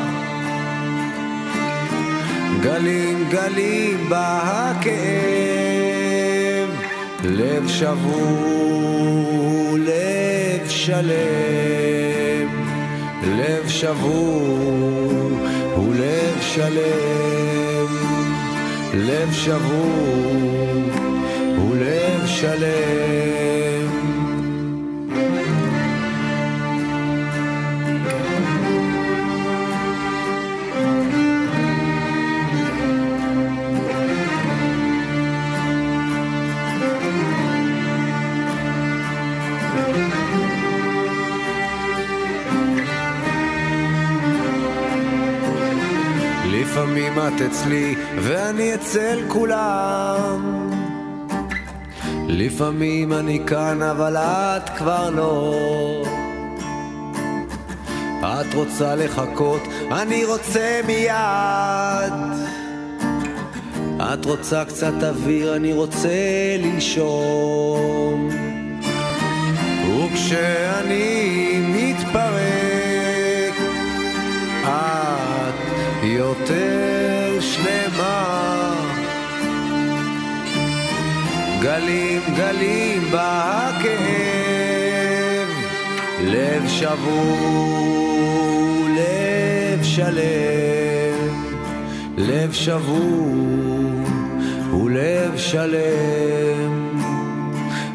גלים גלים בא הכאב, לב שבור, לב שלם, לב שבור ולב שלם, לב שבור ולב שלם. את אצלי ואני אצל כולם. לפעמים אני כאן אבל את כבר לא. את רוצה לחכות, אני רוצה מיד. את רוצה קצת אוויר, אני רוצה לנשום. וכשאני מתפרק, את יותר שלמה. גלים גלים בא הכאב, לב שבור, לב שלם, לב שבור ולב שלם,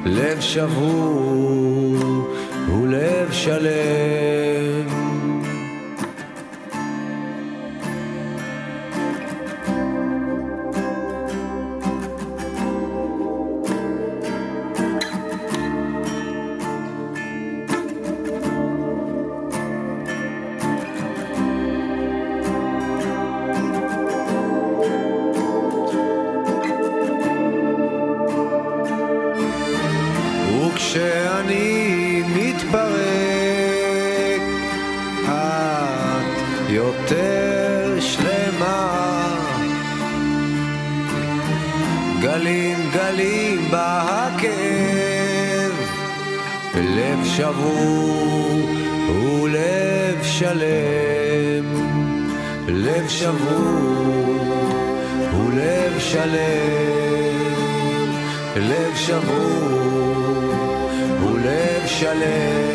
לב שבור ולב שלם. גלים גלים הכאב, לב שבור ולב שלם, לב שבור ולב שלם, לב שבור ולב שלם.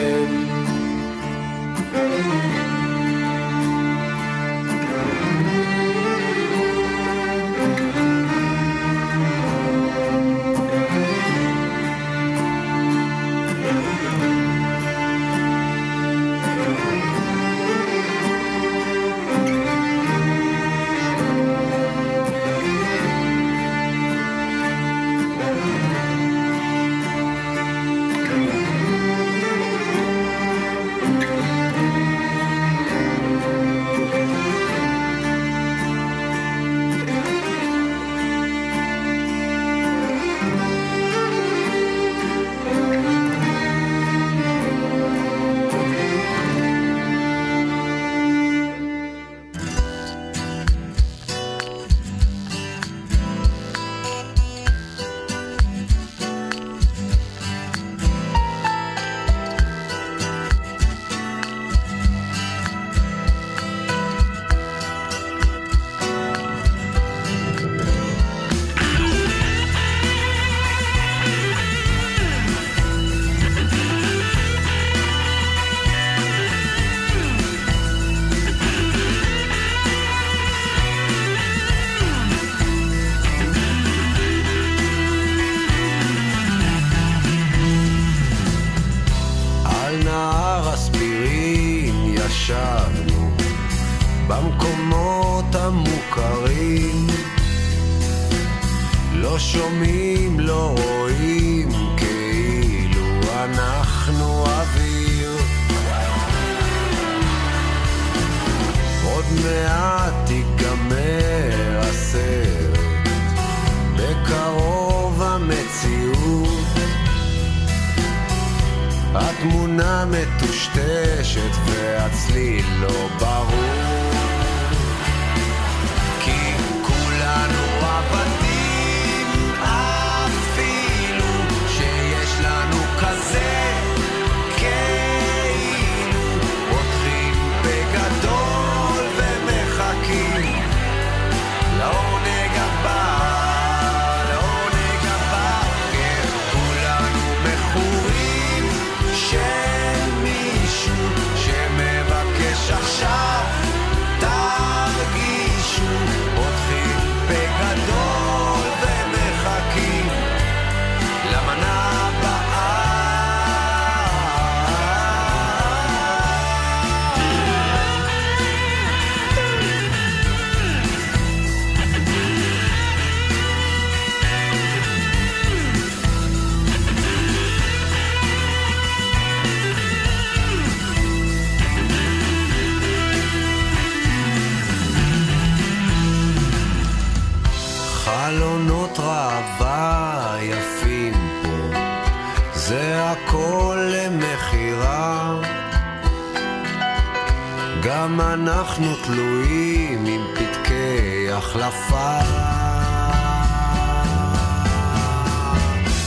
אנחנו תלויים עם פתקי החלפה.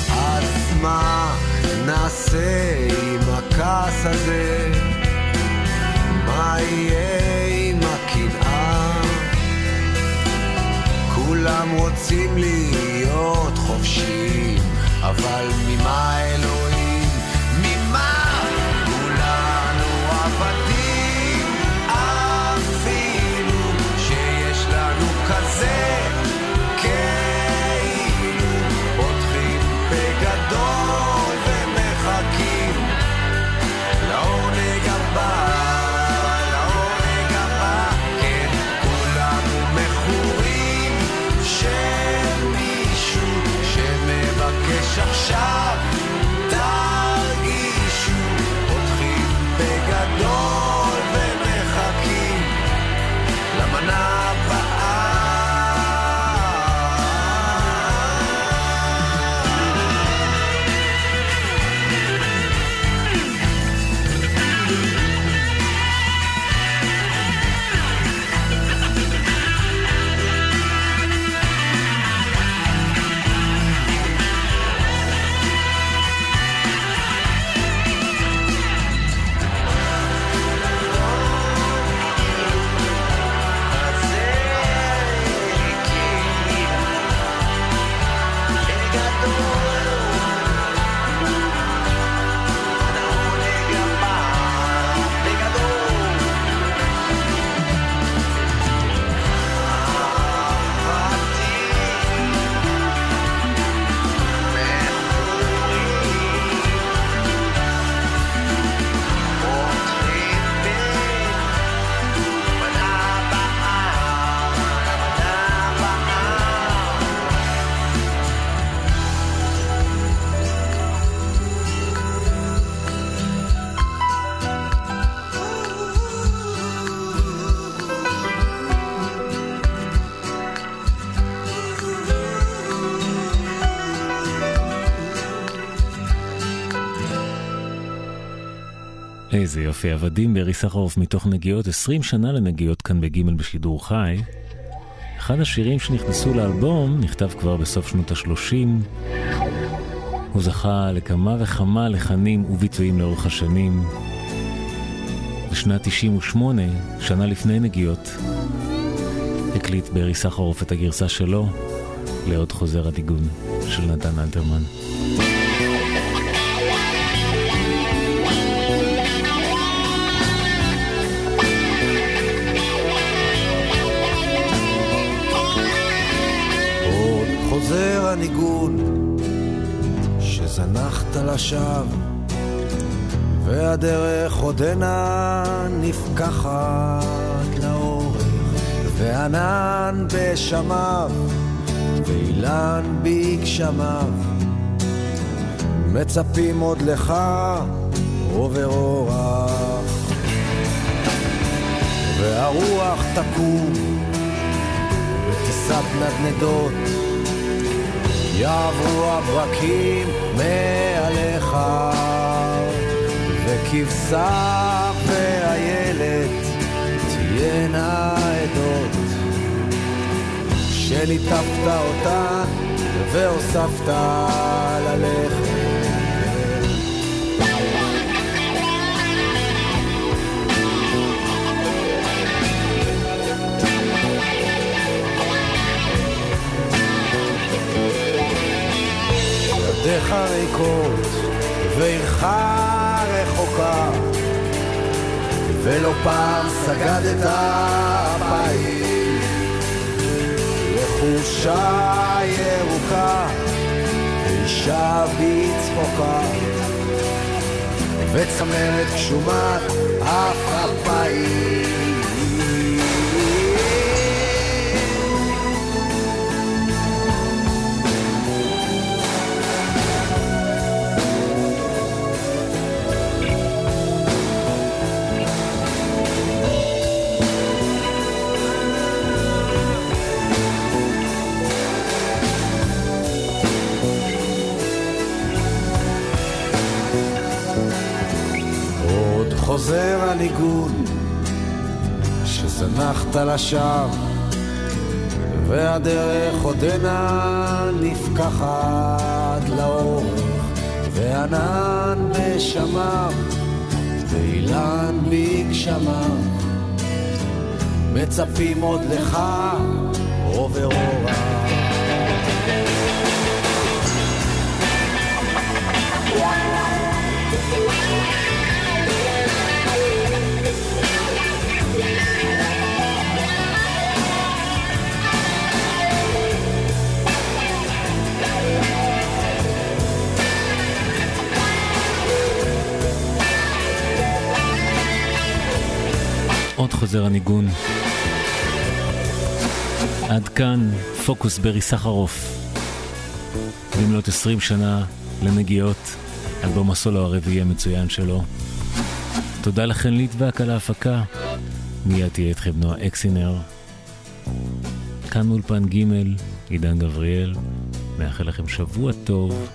אז מה נעשה עם הכעס הזה? מה יהיה עם הקנאה? כולם רוצים להיות חופשיים, אבל ממה אלוהים? ממה? כולנו עבדים, איזה יופי, עבדים בארי סחרוף מתוך נגיעות, 20 שנה לנגיעות כאן בגימל בשידור חי. אחד השירים שנכנסו לאלבום נכתב כבר בסוף שנות ה-30. הוא זכה לכמה וכמה לחנים וביצועים לאורך השנים. בשנת 98, שנה לפני נגיעות, הקליט בארי סחרוף את הגרסה שלו לעוד חוזר הדיגון של נתן אלתרמן. הניגון שזנחת לשווא והדרך עודנה נפקחת לאורך וענן בשמיו ואילן בגשמיו. מצפים עוד לך עובר אורח והרוח תקום בטיסת נדנדות יעברו הברקים מעליך וכבשה ואיילת תהיינה עדות. שליטפת אותן והוספת ללכת ידיך ריקות ועירך רחוקה ולא פעם סגדת פעיל לחושה ירוקה ואישה בצחוקה וצמרת גשומת אף אפיים חוזר הניגון שזנחת לשווא והדרך עודנה נפקחת לאורך וענן בשמיו ואילן בגשמיו מצפים עוד לך עובר אורה חוזר הניגון. עד כאן פוקוס ברי סחרוף. במלאת 20 שנה לנגיעות, אלבום הסולו הרביעי המצוין שלו. תודה לכן ליטבק על ההפקה. מיד תהיה איתכם נועה אקסינר. כאן אולפן ג', עידן גבריאל. מאחל לכם שבוע טוב.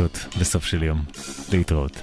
החדשות בסוף של יום. להתראות.